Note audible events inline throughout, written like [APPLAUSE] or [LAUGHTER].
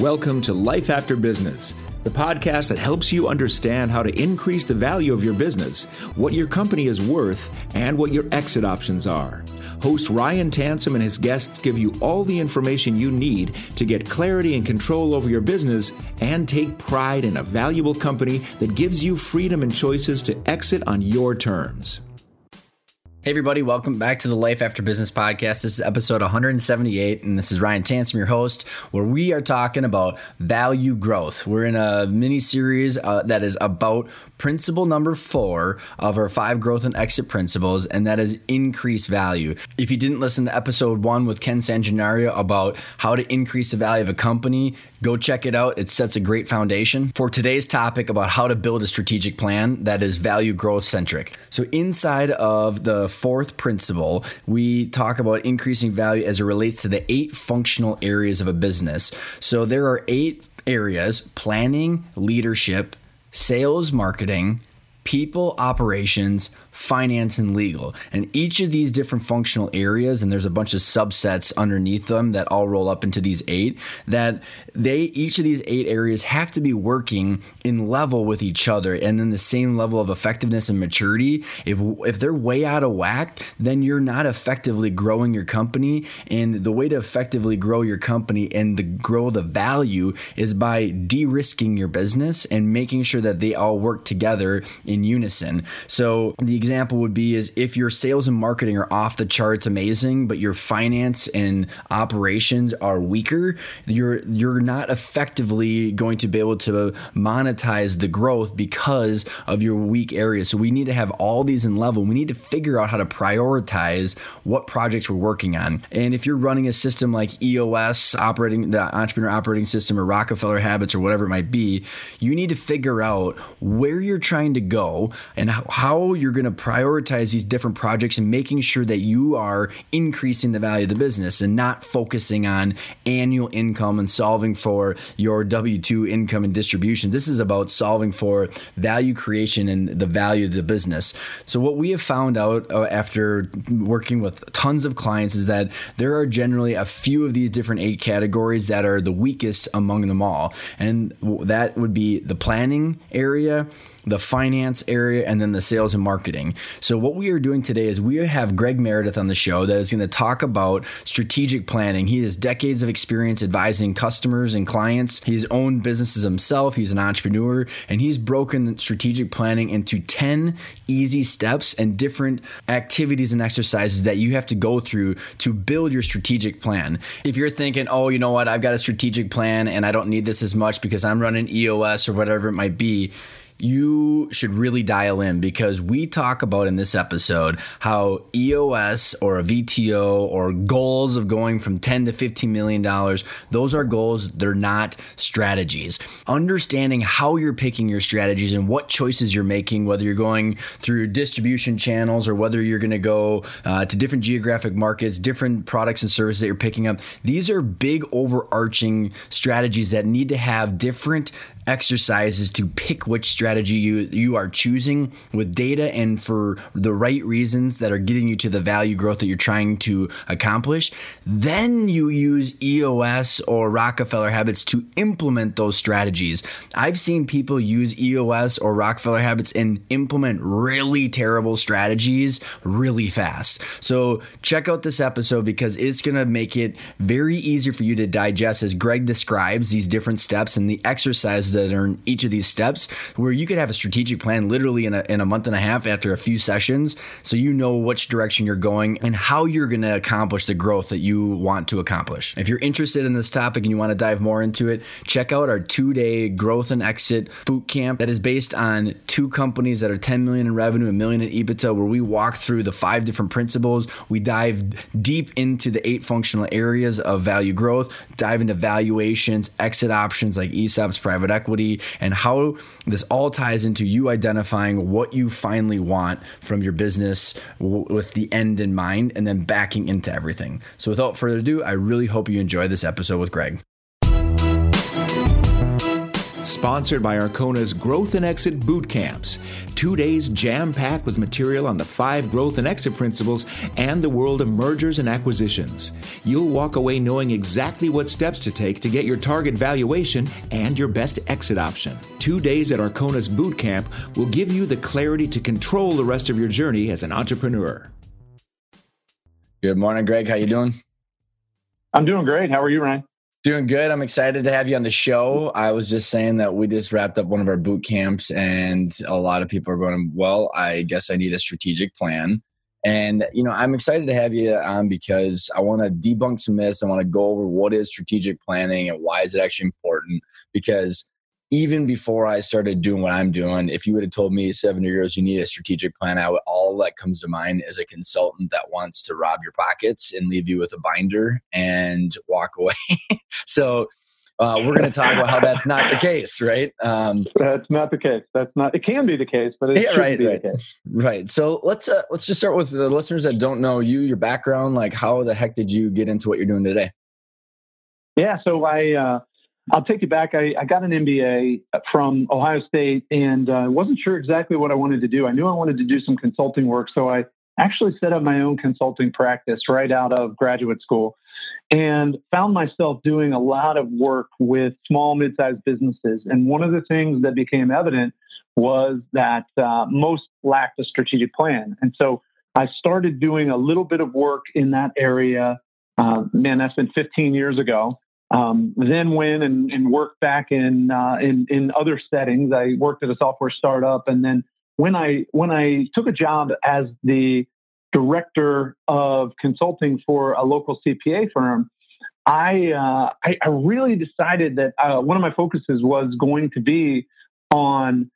Welcome to Life After Business, the podcast that helps you understand how to increase the value of your business, what your company is worth, and what your exit options are. Host Ryan Tansom and his guests give you all the information you need to get clarity and control over your business and take pride in a valuable company that gives you freedom and choices to exit on your terms. Hey, everybody, welcome back to the Life After Business podcast. This is episode 178, and this is Ryan Tansom, your host, where we are talking about value growth. We're in a mini series uh, that is about principle number four of our five growth and exit principles, and that is increase value. If you didn't listen to episode one with Ken Sangenario about how to increase the value of a company, go check it out. It sets a great foundation for today's topic about how to build a strategic plan that is value growth centric. So, inside of the fourth principle, we talk about increasing value as it relates to the eight functional areas of a business. So, there are eight areas planning, leadership, sales, marketing, people, operations, finance and legal. And each of these different functional areas, and there's a bunch of subsets underneath them that all roll up into these eight, that they each of these eight areas have to be working in level with each other and then the same level of effectiveness and maturity. If if they're way out of whack, then you're not effectively growing your company. And the way to effectively grow your company and to grow the value is by de-risking your business and making sure that they all work together in unison. So the example would be is if your sales and marketing are off the charts amazing, but your finance and operations are weaker, you're you're not effectively going to be able to monetize the growth because of your weak areas. So we need to have all these in level. We need to figure out how to prioritize what projects we're working on. And if you're running a system like EOS, operating the entrepreneur operating system or Rockefeller habits or whatever it might be, you need to figure out where you're trying to go and how you're going to to prioritize these different projects and making sure that you are increasing the value of the business and not focusing on annual income and solving for your W 2 income and distribution. This is about solving for value creation and the value of the business. So, what we have found out uh, after working with tons of clients is that there are generally a few of these different eight categories that are the weakest among them all. And that would be the planning area, the finance area, and then the sales and marketing. So, what we are doing today is we have Greg Meredith on the show that is going to talk about strategic planning. He has decades of experience advising customers and clients. He's owned businesses himself, he's an entrepreneur, and he's broken strategic planning into 10 easy steps and different activities and exercises that you have to go through to build your strategic plan. If you're thinking, oh, you know what, I've got a strategic plan and I don't need this as much because I'm running EOS or whatever it might be you should really dial in because we talk about in this episode how EOS or a VTO or goals of going from 10 to 15 million dollars, those are goals, they're not strategies. Understanding how you're picking your strategies and what choices you're making, whether you're going through distribution channels or whether you're going to go uh, to different geographic markets, different products and services that you're picking up, these are big overarching strategies that need to have different exercises to pick which strategy you you are choosing with data and for the right reasons that are getting you to the value growth that you're trying to accomplish, then you use EOS or Rockefeller habits to implement those strategies. I've seen people use EOS or Rockefeller habits and implement really terrible strategies really fast. So check out this episode because it's going to make it very easy for you to digest as Greg describes these different steps and the exercises that are in each of these steps where you could have a strategic plan literally in a, in a month and a half after a few sessions so you know which direction you're going and how you're going to accomplish the growth that you want to accomplish. If you're interested in this topic and you want to dive more into it, check out our two day growth and exit boot camp that is based on two companies that are 10 million in revenue, a million in EBITDA, where we walk through the five different principles. We dive deep into the eight functional areas of value growth, dive into valuations, exit options like ESOPs, private and how this all ties into you identifying what you finally want from your business with the end in mind and then backing into everything. So without further ado, I really hope you enjoy this episode with Greg. Sponsored by Arcona's Growth and Exit Boot Camps. Two days jam packed with material on the five growth and exit principles and the world of mergers and acquisitions. You'll walk away knowing exactly what steps to take to get your target valuation and your best exit option. Two days at Arcona's Boot Camp will give you the clarity to control the rest of your journey as an entrepreneur. Good morning, Greg. How you doing? I'm doing great. How are you, Ryan? Doing good. I'm excited to have you on the show. I was just saying that we just wrapped up one of our boot camps, and a lot of people are going, Well, I guess I need a strategic plan. And, you know, I'm excited to have you on because I want to debunk some myths. I want to go over what is strategic planning and why is it actually important. Because even before I started doing what I'm doing, if you would have told me seven years you need a strategic plan, I would, all that comes to mind is a consultant that wants to rob your pockets and leave you with a binder and walk away. [LAUGHS] so uh, we're going to talk about how that's not the case, right? Um, that's not the case. That's not. It can be the case, but it yeah, right, be right, the case. Right. So let's uh, let's just start with the listeners that don't know you, your background. Like, how the heck did you get into what you're doing today? Yeah. So I. Uh, I'll take you back. I, I, got an MBA from Ohio State and uh, wasn't sure exactly what I wanted to do. I knew I wanted to do some consulting work, so I actually set up my own consulting practice right out of graduate school and found myself doing a lot of work with small, mid sized businesses. And one of the things that became evident was that uh, most lacked a strategic plan. And so I started doing a little bit of work in that area. Uh, man, that's been 15 years ago. Um, then went and, and, worked back in, uh, in in other settings. I worked at a software startup, and then when I when I took a job as the director of consulting for a local CPA firm, I uh, I, I, really decided that uh, one of my focuses was going to be on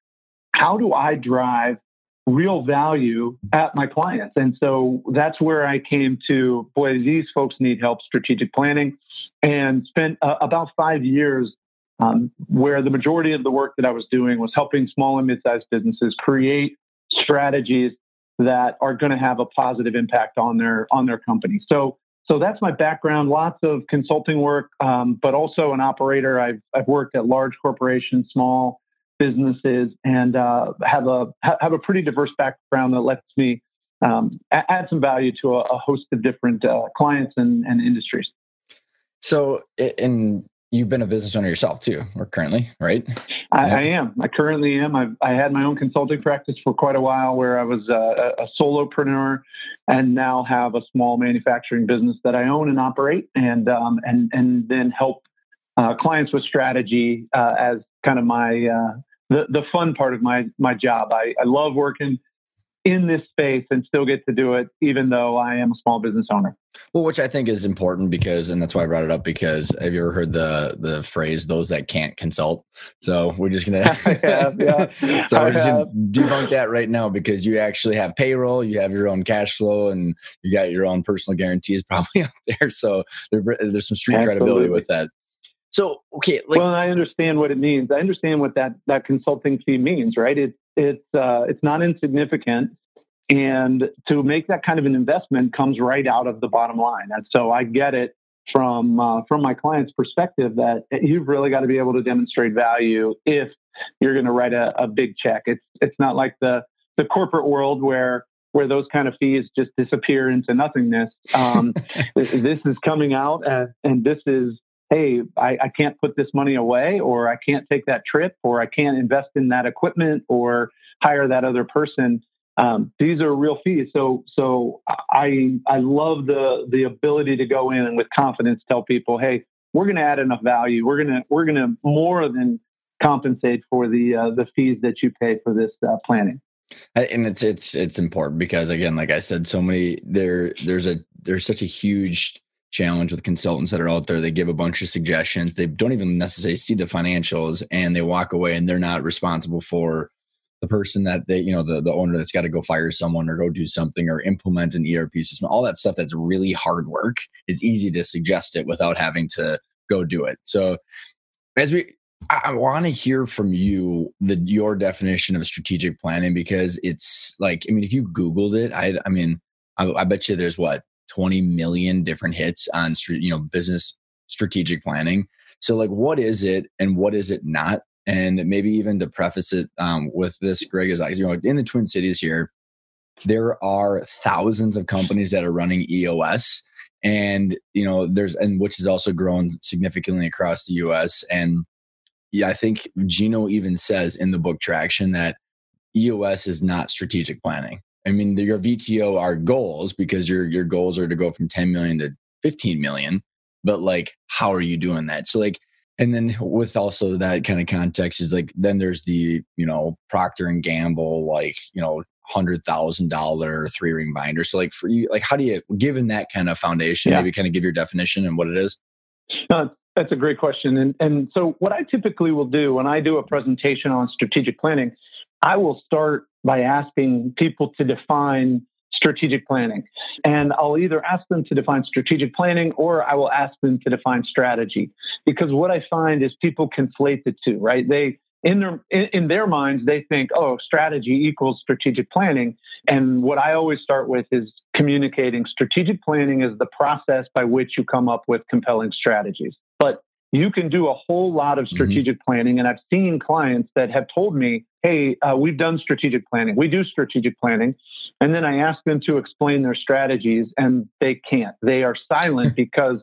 how do I drive real value at my clients. And so that's where I came to, boy, these folks need help strategic planning and spent uh, about five years um, where the majority of the work that I was doing was helping small and mid-sized businesses create strategies that are going to have a positive impact on their on their company. So so that's my background. Lots of consulting work, um, but also an operator. I've I've worked at large corporations, small businesses and uh, have a have a pretty diverse background that lets me um, add some value to a, a host of different uh, clients and, and, industries. So, and you've been a business owner yourself too, or currently, right? I, yeah. I am. I currently am. I've, I had my own consulting practice for quite a while, where I was a, a solopreneur, and now have a small manufacturing business that I own and operate, and um, and and then help uh, clients with strategy uh, as kind of my uh, the the fun part of my my job. I, I love working in this space and still get to do it even though I am a small business owner. Well, which I think is important because, and that's why I brought it up because have you ever heard the the phrase "those that can't consult"? So we're just gonna, [LAUGHS] have, yeah. [LAUGHS] so we're just gonna debunk that right now because you actually have payroll, you have your own cash flow, and you got your own personal guarantees [LAUGHS] probably out there. So there, there's some street Absolutely. credibility with that. So okay, like, well, I understand what it means. I understand what that that consulting fee means, right? It's it's uh, it's not insignificant, and to make that kind of an investment comes right out of the bottom line. And so I get it from uh, from my client's perspective that you've really got to be able to demonstrate value if you're going to write a, a big check. It's it's not like the the corporate world where where those kind of fees just disappear into nothingness. Um, [LAUGHS] this is coming out, and, and this is hey, I, I, can't put this money away, or I can't take that trip, or I can't invest in that equipment, or hire that other person. Um, these are real fees. So, so I I love the the ability to go in and with confidence tell people, hey, we're going to add enough value. We're gonna we're gonna more than compensate for the uh, the fees that you pay for this uh, planning and it's it's it's important because again like i said so many there there's a there's such a huge challenge with consultants that are out there. They give a bunch of suggestions. They don't even necessarily see the financials and they walk away and they're not responsible for the person that they you know the, the owner that's got to go fire someone or go do something or implement an erp system. All that stuff that's really hard work is easy to suggest it without having to go do it. So as we I want to hear from you the your definition of strategic planning because it's like I mean if you googled it I I mean I, I bet you there's what 20 million different hits on you know business strategic planning. So like what is it and what is it not? And maybe even to preface it um, with this Greg is like you know in the Twin Cities here there are thousands of companies that are running EOS and you know there's and which has also grown significantly across the US and yeah, I think Gino even says in the book Traction that EOS is not strategic planning. I mean, your VTO are goals because your your goals are to go from 10 million to 15 million. But like, how are you doing that? So like, and then with also that kind of context is like, then there's the you know Procter and Gamble like you know hundred thousand dollar three ring binder. So like for you, like how do you given that kind of foundation, yeah. maybe kind of give your definition and what it is? No, that's a great question. And, and so, what I typically will do when I do a presentation on strategic planning, I will start by asking people to define strategic planning. And I'll either ask them to define strategic planning or I will ask them to define strategy. Because what I find is people conflate the two, right? They in their in their minds they think oh strategy equals strategic planning and what i always start with is communicating strategic planning is the process by which you come up with compelling strategies but you can do a whole lot of mm-hmm. strategic mm-hmm. planning and i've seen clients that have told me hey uh, we've done strategic planning we do strategic planning and then i ask them to explain their strategies and they can't they are silent [LAUGHS] because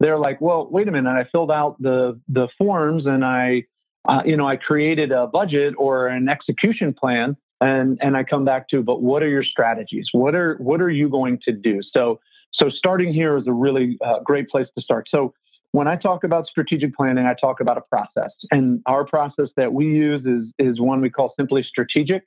they're like well wait a minute i filled out the the forms and i uh, you know, I created a budget or an execution plan, and and I come back to, but what are your strategies? What are what are you going to do? So so starting here is a really uh, great place to start. So when I talk about strategic planning, I talk about a process, and our process that we use is is one we call simply strategic,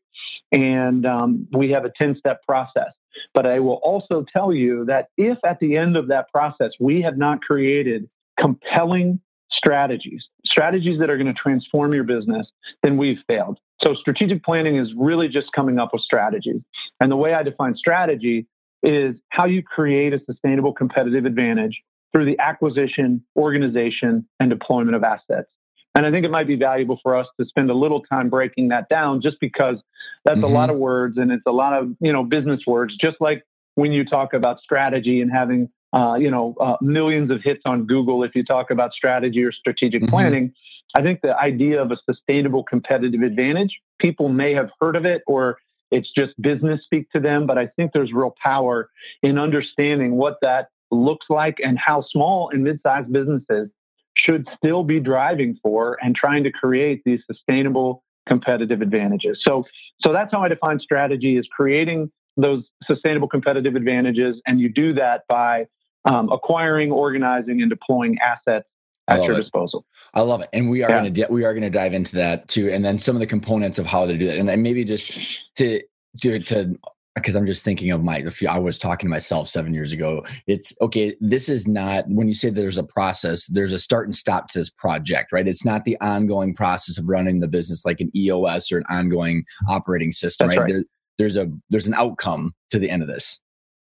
and um, we have a ten step process. But I will also tell you that if at the end of that process we have not created compelling strategies, strategies that are going to transform your business, then we've failed. So strategic planning is really just coming up with strategies. And the way I define strategy is how you create a sustainable competitive advantage through the acquisition, organization, and deployment of assets. And I think it might be valuable for us to spend a little time breaking that down just because that's mm-hmm. a lot of words and it's a lot of, you know, business words, just like when you talk about strategy and having uh, you know, uh, millions of hits on Google if you talk about strategy or strategic mm-hmm. planning. I think the idea of a sustainable competitive advantage, people may have heard of it or it's just business speak to them, but I think there's real power in understanding what that looks like and how small and mid-sized businesses should still be driving for and trying to create these sustainable competitive advantages. So so that's how I define strategy is creating those sustainable competitive advantages and you do that by um, acquiring, organizing, and deploying assets at your it. disposal. I love it, and we are yeah. going to we are going to dive into that too, and then some of the components of how to do that, and maybe just to to to because I'm just thinking of my. if I was talking to myself seven years ago. It's okay. This is not when you say there's a process. There's a start and stop to this project, right? It's not the ongoing process of running the business like an EOS or an ongoing operating system, right? right. There, there's a there's an outcome to the end of this.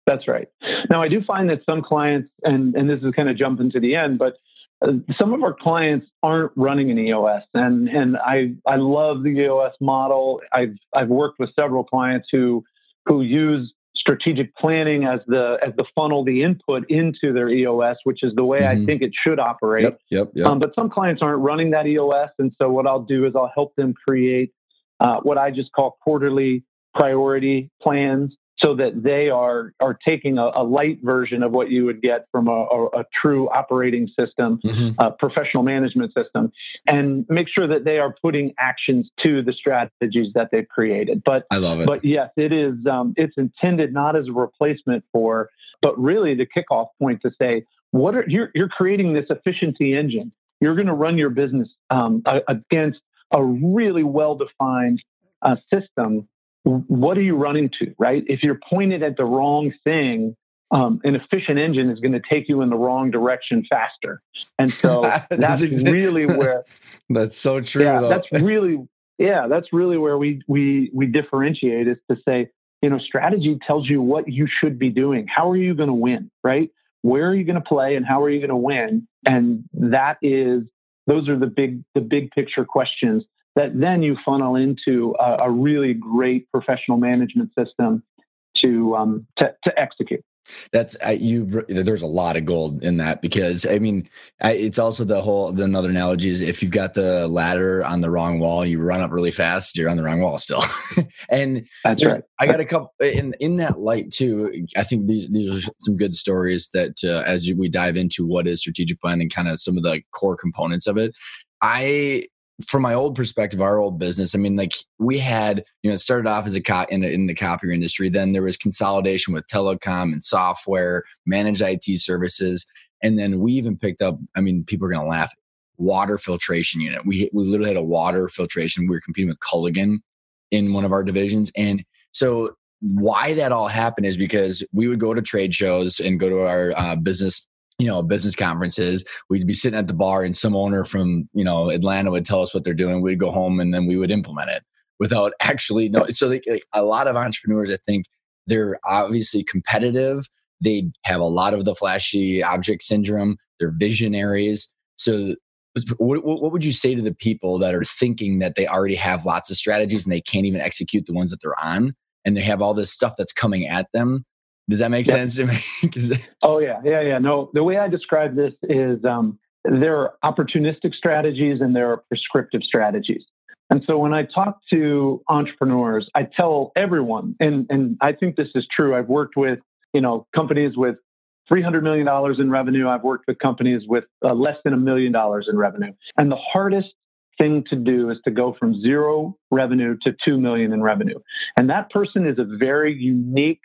That's right. Now, I do find that some clients, and, and this is kind of jumping to the end, but uh, some of our clients aren't running an EOS, and and I I love the EOS model. I've I've worked with several clients who who use strategic planning as the as the funnel, the input into their EOS, which is the way mm-hmm. I think it should operate. Yep, yep, yep. Um, but some clients aren't running that EOS, and so what I'll do is I'll help them create uh, what I just call quarterly priority plans so that they are are taking a, a, light version of what you would get from a, a, a true operating system, mm-hmm. a professional management system, and make sure that they are putting actions to the strategies that they've created. But I love it. But yes, it is. Um, it's intended not as a replacement for, but really the kickoff point to say what are you're you're creating this efficiency engine. You're going to run your business um, against a really well defined uh, system what are you running to, right? If you're pointed at the wrong thing, um, an efficient engine is going to take you in the wrong direction faster. And so [LAUGHS] that's really [LAUGHS] where that's so true. Yeah, though. that's really yeah, that's really where we we we differentiate is to say, you know, strategy tells you what you should be doing. How are you going to win, right? Where are you going to play and how are you going to win? And that is those are the big the big picture questions that then you funnel into a, a really great professional management system to um, to, to execute. That's I, you. There's a lot of gold in that because I mean, I, it's also the whole. The another analogy is if you've got the ladder on the wrong wall, you run up really fast, you're on the wrong wall still. [LAUGHS] and that's right. I got a couple in in that light too. I think these these are some good stories that uh, as we dive into what is strategic planning, kind of some of the core components of it. I from my old perspective, our old business, I mean, like we had, you know, it started off as a co- in, the, in the copier industry. Then there was consolidation with telecom and software, managed IT services. And then we even picked up, I mean, people are going to laugh, water filtration unit. We, we literally had a water filtration. We were competing with Culligan in one of our divisions. And so why that all happened is because we would go to trade shows and go to our uh, business you know business conferences. We'd be sitting at the bar and some owner from you know atlanta would tell us what they're doing. We'd go home and then we would implement it without [LAUGHS] actually know so like, a lot of entrepreneurs i think they're obviously competitive. They have a lot of the flashy object syndrome. They're visionaries. So what, what would you say to the people that are thinking that they already have lots of strategies and they can't even execute the ones that they're on? And they have all this stuff that's coming at them does that make yep. sense to me? [LAUGHS] [LAUGHS] oh yeah, yeah, yeah. No, the way I describe this is um, there are opportunistic strategies and there are prescriptive strategies. And so when I talk to entrepreneurs, I tell everyone, and and I think this is true. I've worked with you know companies with three hundred million dollars in revenue. I've worked with companies with uh, less than a million dollars in revenue. And the hardest thing to do is to go from zero revenue to 2 million in revenue. And that person is a very unique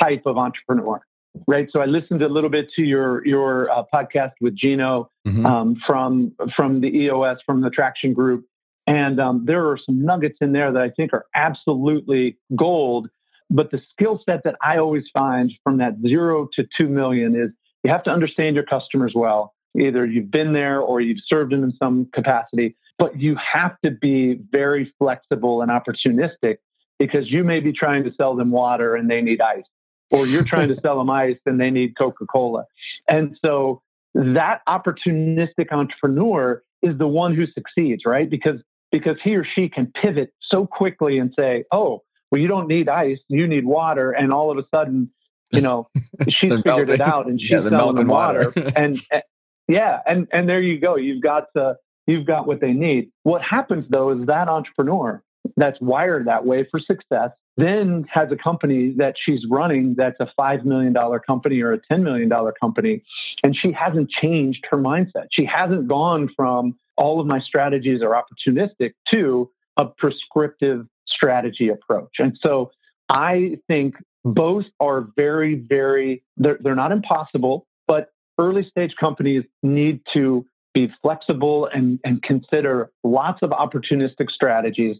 type of entrepreneur right? So i listened a little bit to your your uh, podcast with gino mm-hmm. um, from from the eos from the traction group. And um, there are some nuggets in there that i think are absolutely gold. But the skill set that i always find from that zero to two million is you have to understand your customers well. Either you've been there or you've served them in some capacity but you have to be very flexible and opportunistic because you may be trying to sell them water and they need ice or you're trying to [LAUGHS] sell them ice and they need Coca Cola. And so that opportunistic entrepreneur is the one who succeeds, right? Because because he or she can pivot so quickly and say, "Oh, well, you don't need ice, you need water," and all of a sudden, you know, [LAUGHS] she's figured melting. it out and she's yeah, selling them water. water. [LAUGHS] and, and yeah, and and there you go. You've got uh, you've got what they need. What happens though is that entrepreneur that's wired that way for success then has a company that she's running that's a $5 million company or a $10 million company. And she hasn't changed her mindset. She hasn't gone from all of my strategies are opportunistic to a prescriptive strategy approach. And so I think both are very, very, they're, they're not impossible, but early stage companies need to be flexible and, and consider lots of opportunistic strategies.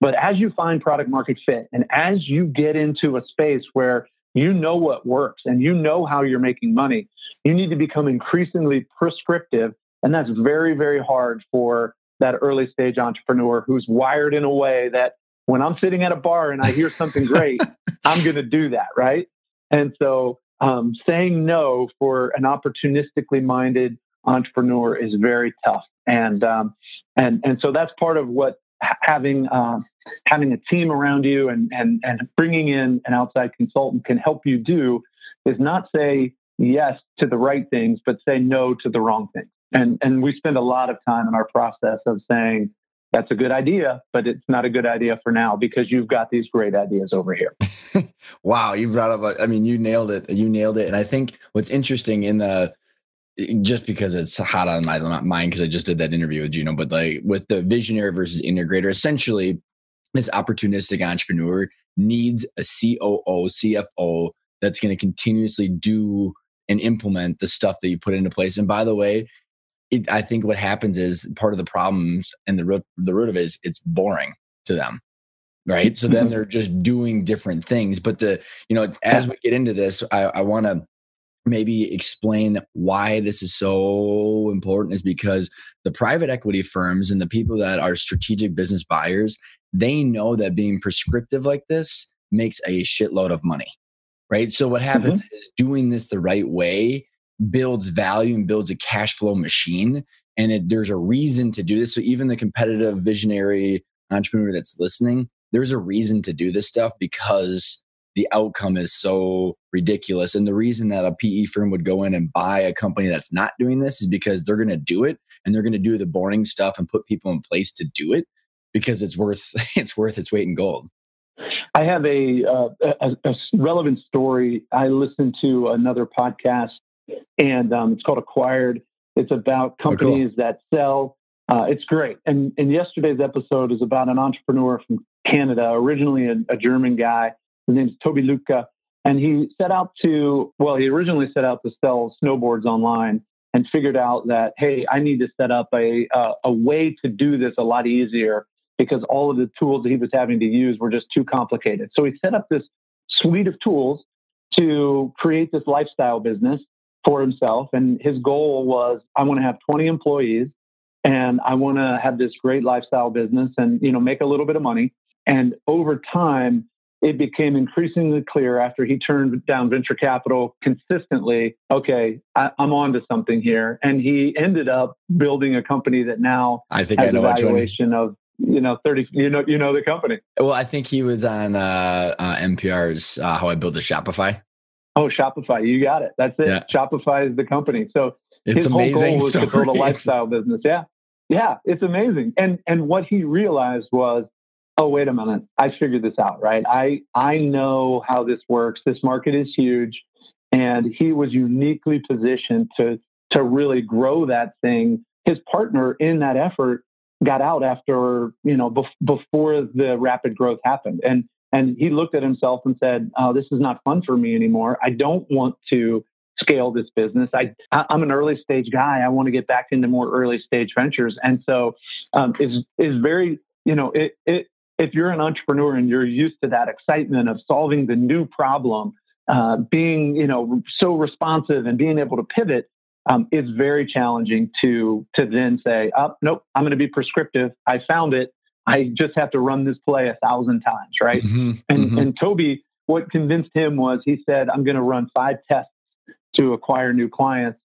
But as you find product market fit and as you get into a space where you know what works and you know how you're making money, you need to become increasingly prescriptive. And that's very, very hard for that early stage entrepreneur who's wired in a way that when I'm sitting at a bar and I hear something [LAUGHS] great, I'm going to do that, right? And so um, saying no for an opportunistically minded entrepreneur is very tough. And um, and and so that's part of what having uh, having a team around you and, and, and bringing in an outside consultant can help you do is not say yes to the right things, but say no to the wrong things. And, and we spend a lot of time in our process of saying, that's a good idea, but it's not a good idea for now because you've got these great ideas over here. [LAUGHS] wow, you brought up, a, I mean, you nailed it. You nailed it. And I think what's interesting in the, just because it's hot on my mind because I just did that interview with Gino, but like with the visionary versus integrator, essentially this opportunistic entrepreneur needs a COO, CFO that's going to continuously do and implement the stuff that you put into place. And by the way, it, I think what happens is part of the problems and the root, the root of it is it's boring to them. Right. So then mm-hmm. they're just doing different things. But the, you know, as we get into this, I, I want to maybe explain why this is so important is because the private equity firms and the people that are strategic business buyers, they know that being prescriptive like this makes a shitload of money. Right. So what happens mm-hmm. is doing this the right way builds value and builds a cash flow machine. And it, there's a reason to do this. So even the competitive visionary entrepreneur that's listening, there's a reason to do this stuff because the outcome is so ridiculous. And the reason that a PE firm would go in and buy a company that's not doing this is because they're going to do it and they're going to do the boring stuff and put people in place to do it because it's worth [LAUGHS] it's worth its weight in gold. I have a, uh, a, a relevant story. I listened to another podcast and um, it's called Acquired. It's about companies oh, cool. that sell. Uh, it's great. And, and yesterday's episode is about an entrepreneur from Canada, originally a, a German guy. His name's Toby Lütke. And he set out to, well, he originally set out to sell snowboards online and figured out that, hey, I need to set up a, uh, a way to do this a lot easier because all of the tools that he was having to use were just too complicated. So he set up this suite of tools to create this lifestyle business for himself. And his goal was I want to have 20 employees and I want to have this great lifestyle business and, you know, make a little bit of money. And over time, it became increasingly clear after he turned down venture capital consistently okay I, am on to something here and he ended up building a company that now i think has I know a valuation of you know 30 you know you know the company well i think he was on uh, uh npr's uh, how i built a shopify Oh, Shopify. You got it. That's it. Yeah. Shopify is the company. So it's his whole goal was story. to build a lifestyle business. Yeah. Yeah. It's amazing. And and what he realized was, oh, wait a minute. I figured this out, right? I I know how this works. This market is huge. And he was uniquely positioned to to really grow that thing. His partner in that effort got out after, you know, bef- before the rapid growth happened. And and he looked at himself and said, "Oh, this is not fun for me anymore. I don't want to scale this business. I, I'm an early stage guy. I want to get back into more early stage ventures." And so, um, is is very you know it, it if you're an entrepreneur and you're used to that excitement of solving the new problem, uh, being you know so responsive and being able to pivot, um, it's very challenging to to then say, "Oh, nope, I'm going to be prescriptive. I found it. I just have to run this play a thousand times, right? Mm-hmm, and mm-hmm. and Toby, what convinced him was he said, I'm going to run five tests to acquire new clients.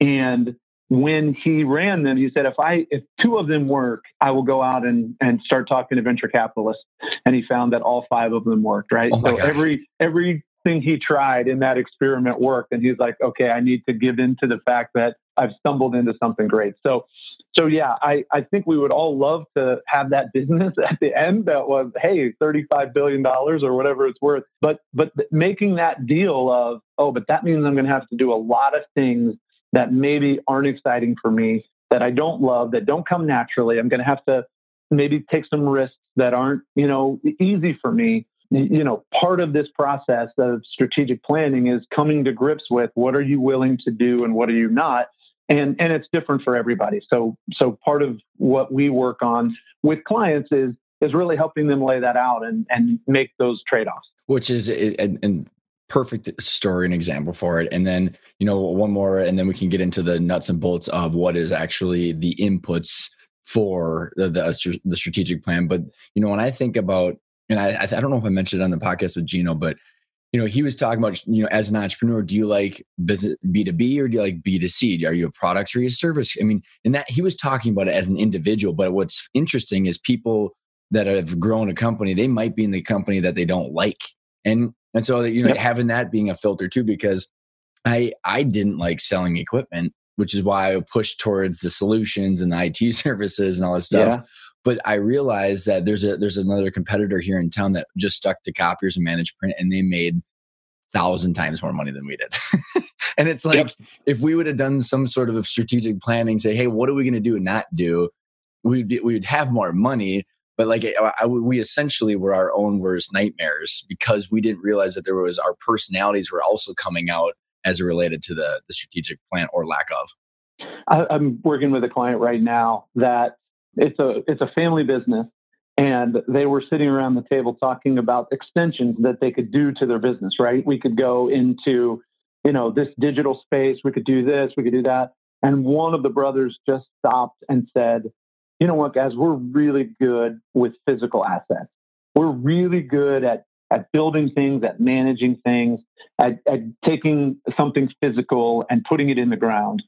And when he ran them, he said, if I if two of them work, I will go out and and start talking to venture capitalists. And he found that all five of them worked, right? Oh so gosh. every every thing he tried in that experiment worked. And he's like, okay, I need to give in to the fact that I've stumbled into something great. So so yeah, I, I think we would all love to have that [LAUGHS] business at the end that was, hey, $35 billion or whatever it's worth. But but making that deal of, oh, but that means I'm gonna have to do a lot of things that maybe aren't exciting for me, that I don't love, that don't come naturally. I'm gonna have to maybe take some risks that aren't, you know, easy for me. You know, part of this process of strategic planning is coming to grips with what are you willing to do and what are you not and and it's different for everybody so so part of what we work on with clients is is really helping them lay that out and and make those trade-offs which is a, perfect story and example for it and then you know one more and then we can get into the nuts and bolts of what is actually the inputs for the the, uh, the strategic plan but you know when i think about and I, I don't know if I mentioned it on the podcast with Gino, but you know, he was talking about, you know, as an entrepreneur, do you like business B2B or do you like B2C? Are you a product or a service? I mean, and that he was talking about it as an individual, but what's interesting is people that have grown a company, they might be in the company that they don't like. And and so you know, yep. having that being a filter too, because I I didn't like selling equipment, which is why I pushed towards the solutions and the IT [LAUGHS] services and all this stuff. Yeah. But I realized that there's a there's another competitor here in town that just stuck to copiers and managed print, and they made thousand times more money than we did. [LAUGHS] and it's like yep. if we would have done some sort of strategic planning, say, hey, what are we going to do and not do? We'd be, we'd have more money, but like I, we essentially were our own worst nightmares because we didn't realize that there was our personalities were also coming out as related to the the strategic plan or lack of. I, I'm working with a client right now that it's a it's a family business and they were sitting around the table talking about extensions that they could do to their business right we could go into you know this digital space we could do this we could do that and one of the brothers just stopped and said you know what guys we're really good with physical assets we're really good at at building things at managing things at, at taking something physical and putting it in the ground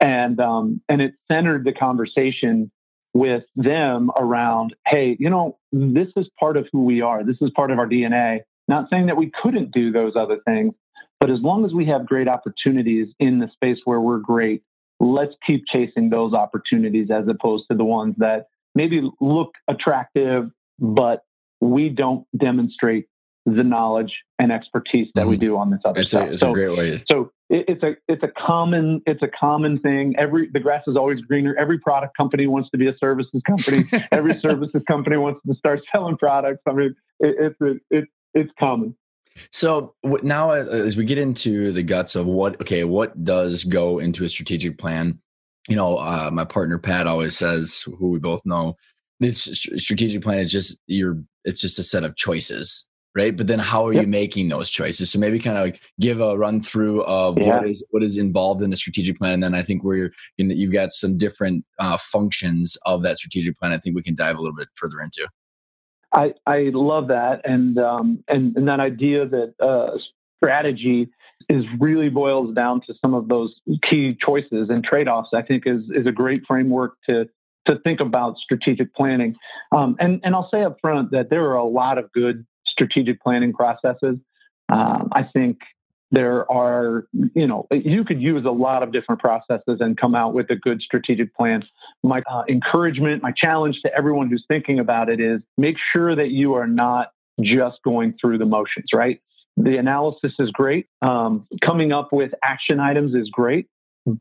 and um, and it centered the conversation with them around, hey, you know, this is part of who we are. This is part of our DNA. Not saying that we couldn't do those other things, but as long as we have great opportunities in the space where we're great, let's keep chasing those opportunities as opposed to the ones that maybe look attractive, but we don't demonstrate the knowledge and expertise that mm-hmm. we do on this other it's stuff. A, it's so, a great way. So it, it's a it's a common it's a common thing. Every the grass is always greener. Every product company wants to be a services company. [LAUGHS] Every services company wants to start [LAUGHS] selling products. I mean, it, it's it, it's common. So now, uh, as we get into the guts of what okay, what does go into a strategic plan? You know, uh, my partner Pat always says, who we both know, this strategic plan is just your it's just a set of choices right but then how are yep. you making those choices so maybe kind of like give a run through of yeah. what is what is involved in the strategic plan and then i think where you're in, you've got some different uh, functions of that strategic plan i think we can dive a little bit further into i i love that and um and, and that idea that uh strategy is really boils down to some of those key choices and trade-offs i think is is a great framework to to think about strategic planning. Um, and, and I'll say up front that there are a lot of good strategic planning processes. Um, I think there are, you know, you could use a lot of different processes and come out with a good strategic plan. My uh, encouragement, my challenge to everyone who's thinking about it is make sure that you are not just going through the motions, right? The analysis is great. Um, coming up with action items is great.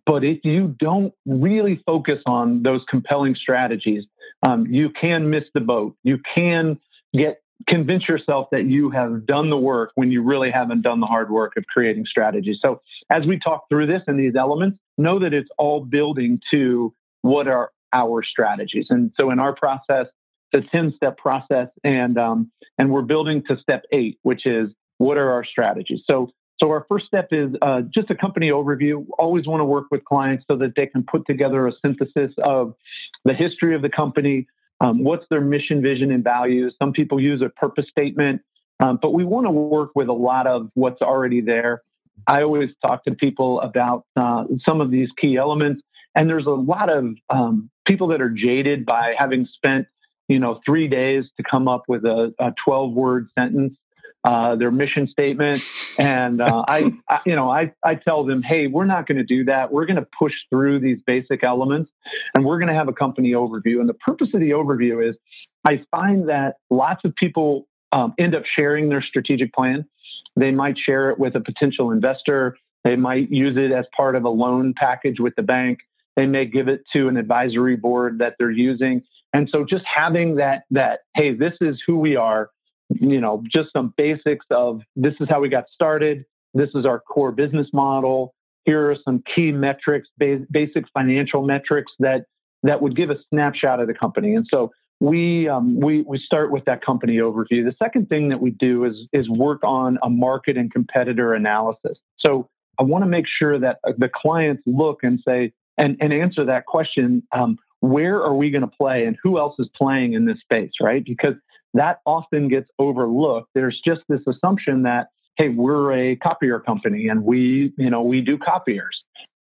But if you don't really focus on those compelling strategies, um, you can miss the boat. You can get convince yourself that you have done the work when you really haven't done the hard work of creating strategies. So as we talk through this and these elements, know that it's all building to what are our strategies. And so in our process, the 10 step process and um, and we're building to step eight, which is what are our strategies? So so our first step is uh, just a company overview. Always want to work with clients so that they can put together a synthesis of the history of the company, um, what's their mission, vision, and values? Some people use a purpose statement, um, but we want to work with a lot of what's already there. I always talk to people about uh, some of these key elements, and there's a lot of um, people that are jaded by having spent, you know, three days to come up with a, a 12 word sentence uh, their mission statement. And uh, I, [LAUGHS] I, you know, I, I tell them, hey, we're not going to do that. We're going to push through these basic elements and we're going to have a company overview. And the purpose of the overview is I find that lots of people um, end up sharing their strategic plan. They might share it with a potential investor. They might use it as part of a loan package with the bank. They may give it to an advisory board that they're using. And so just having that, that, hey, this is who we are you know, just some basics of this is how we got started. This is our core business model. Here are some key metrics, basic financial metrics that that would give a snapshot of the company. And so we um, we we start with that company overview. The second thing that we do is is work on a market and competitor analysis. So I want to make sure that uh, the clients look and say and and answer that question. Um, where are we going to play and who else is playing in this space, right? Because that often gets overlooked. There's just this assumption that, hey, we're a copier company and we, you know, we do copiers.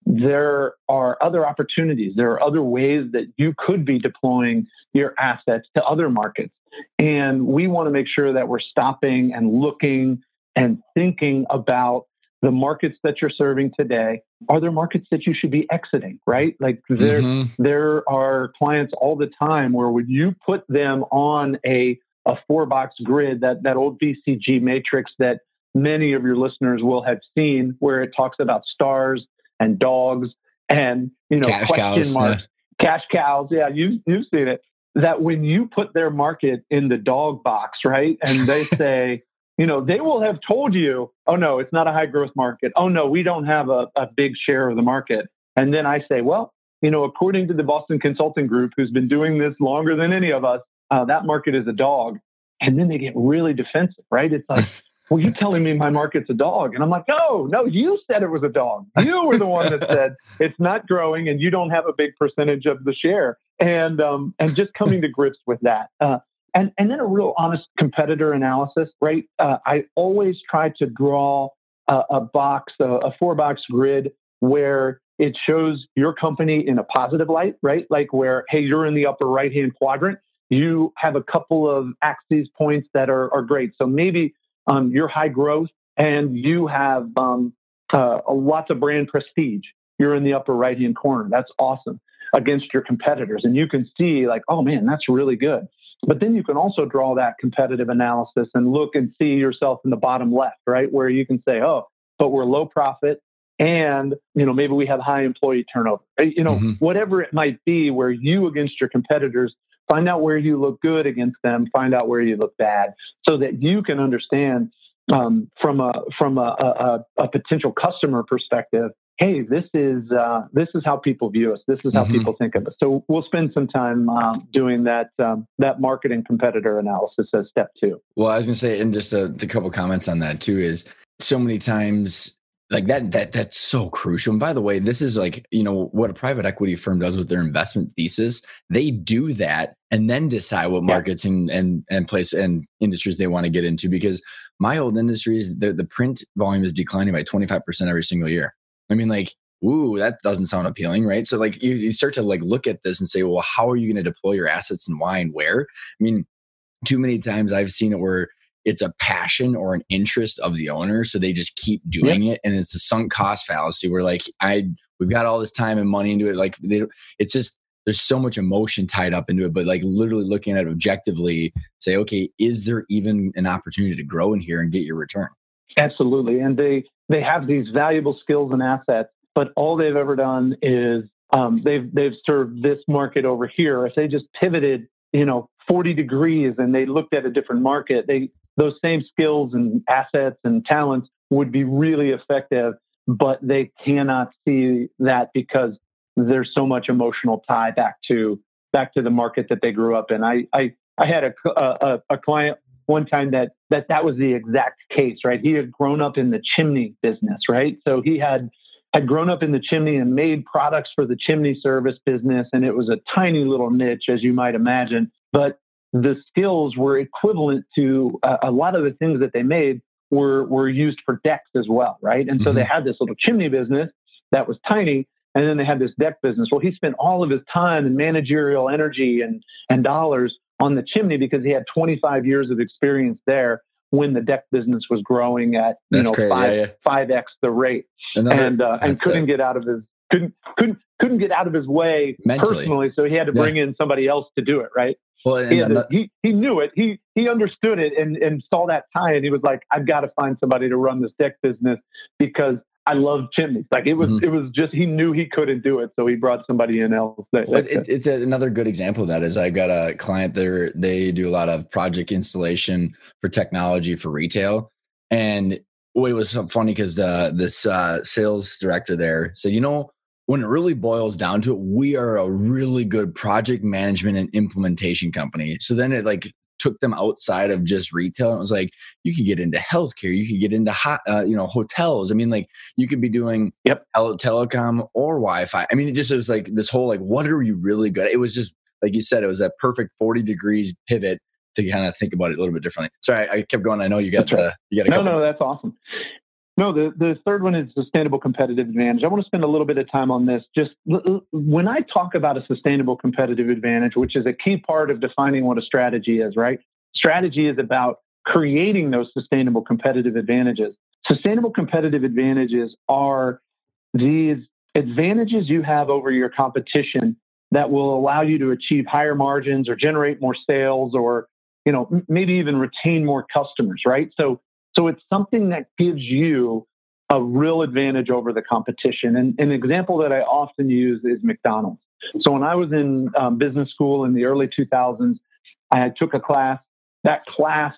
there are other opportunities. There are other ways that you could be deploying your assets to other markets. And we want to make sure that we're stopping and looking and thinking about the markets that you're serving today. Are there markets that you should be exiting, right? Like there, mm-hmm. there are clients all the time where when you put them on a, a four box grid, that, that old BCG matrix that many of your listeners will have seen, where it talks about stars and dogs and, you know, cash question cows, marks, yeah. cash cows. Yeah, you, you've seen it that when you put their market in the dog box, right? And they [LAUGHS] say, you know, they will have told you, oh no, it's not a high growth market. Oh no, we don't have a, a big share of the market. And then I say, well, you know, according to the Boston Consulting Group, who's been doing this longer than any of us, uh, that market is a dog. And then they get really defensive, right? It's like, [LAUGHS] well, you're telling me my market's a dog. And I'm like, no, no, you said it was a dog. You were the one that said it's not growing and you don't have a big percentage of the share. And, um, and just coming to grips with that. Uh, and, and then a real honest competitor analysis, right? Uh, I always try to draw a, a box, a, a four box grid where it shows your company in a positive light, right? Like where, hey, you're in the upper right hand quadrant. You have a couple of axes points that are, are great. So maybe um, you're high growth and you have um, uh, lots of brand prestige. You're in the upper right hand corner. That's awesome against your competitors. And you can see, like, oh man, that's really good. But then you can also draw that competitive analysis and look and see yourself in the bottom left, right? Where you can say, oh, but we're low profit and, you know, maybe we have high employee turnover, you know, mm-hmm. whatever it might be where you against your competitors find out where you look good against them, find out where you look bad so that you can understand um, from a, from a, a, a potential customer perspective hey, this is uh, this is how people view us. This is how mm-hmm. people think of us. So we'll spend some time um, doing that um, that marketing competitor analysis as step two. Well, I was going to say, and just a, a couple comments on that too is so many times like that that that's so crucial and by the way this is like you know what a private equity firm does with their investment thesis they do that and then decide what markets yeah. and and and place and industries they want to get into because my old industries the, the print volume is declining by 25% every single year I mean, like, ooh, that doesn't sound appealing, right? So like you, you start to like look at this and say, well, how are you going to deploy your assets and why and where? I mean, too many times I've seen it where it's a passion or an interest of the owner, so they just keep doing it, and it's the sunk cost fallacy where like I we've got all this time and money into it, like they, it's just there's so much emotion tied up into it, but like literally looking at it objectively, say, okay, is there even an opportunity to grow in here and get your return? Absolutely, and they they have these valuable skills and assets, but all they've ever done is um, they've they've served this market over here. If they just pivoted, you know, 40 degrees and they looked at a different market, they those same skills and assets and talents would be really effective, but they cannot see that because there's so much emotional tie back to back to the market that they grew up in. I I, I had a, a, a client one time that that that was the exact case, right? He had grown up in the chimney business, right? So he had had grown up in the chimney and made products for the chimney service business, and it was a tiny little niche, as you might imagine. But the skills were equivalent to uh, a lot of the things that they made were were used for decks as well, right? And so mm-hmm. they had this little chimney business that was tiny, and then they had this deck business. Well, he spent all of his time and managerial energy and and dollars on the chimney because he had 25 years of experience there when the deck business was growing at you That's know five five x the rate, Another, and uh, and couldn't it. get out of his couldn't couldn't couldn't get out of his way Mentally. personally, so he had to bring yeah. in somebody else to do it, right? Well, he, to, he, he knew it. He he understood it and and saw that tie, and he was like, "I've got to find somebody to run this deck business because I love chimneys. Like it was, mm-hmm. it was just he knew he couldn't do it, so he brought somebody in else. That, well, it, it's a, another good example of that. Is I've got a client there. They do a lot of project installation for technology for retail, and it was funny because the this uh, sales director there said, you know, when it really boils down to it, we are a really good project management and implementation company. So then it like took them outside of just retail. And it was like you could get into healthcare, you could get into hot, uh, you know, hotels. I mean, like you could be doing yep. tele- telecom or Wi-Fi. I mean, it just was like this whole like, what are you really good? At? It was just like you said, it was that perfect forty degrees pivot to kind of think about it a little bit differently. Sorry, I, kept going. I know you got the you got no, no, that's awesome. No, the, the third one is sustainable competitive advantage. I want to spend a little bit of time on this. Just when I talk about a sustainable competitive advantage, which is a key part of defining what a strategy is, right? Strategy is about creating those sustainable competitive advantages. Sustainable competitive advantages are these advantages you have over your competition that will allow you to achieve higher margins or generate more sales or you know maybe even retain more customers right so so it's something that gives you a real advantage over the competition and an example that i often use is mcdonald's so when i was in um, business school in the early 2000s i took a class that class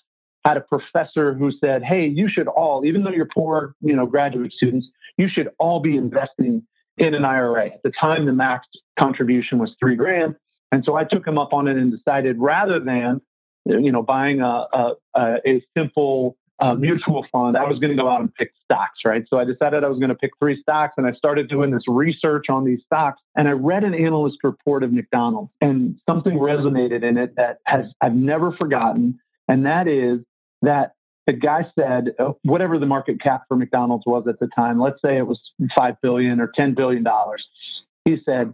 had a professor who said hey you should all even though you're poor you know graduate students you should all be investing in an IRA. At the time, the max contribution was three grand. And so I took him up on it and decided rather than, you know, buying a, a, a simple uh, mutual fund, I was going to go out and pick stocks, right? So I decided I was going to pick three stocks and I started doing this research on these stocks. And I read an analyst report of McDonald's and something resonated in it that has I've never forgotten. And that is that the guy said uh, whatever the market cap for McDonald's was at the time, let's say it was 5 billion or 10 billion dollars. He said,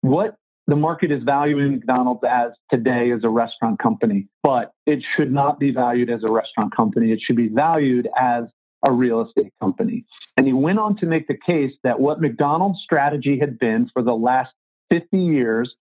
"What the market is valuing McDonald's as today is a restaurant company, but it should not be valued as a restaurant company. It should be valued as a real estate company." And he went on to make the case that what McDonald's strategy had been for the last 50 years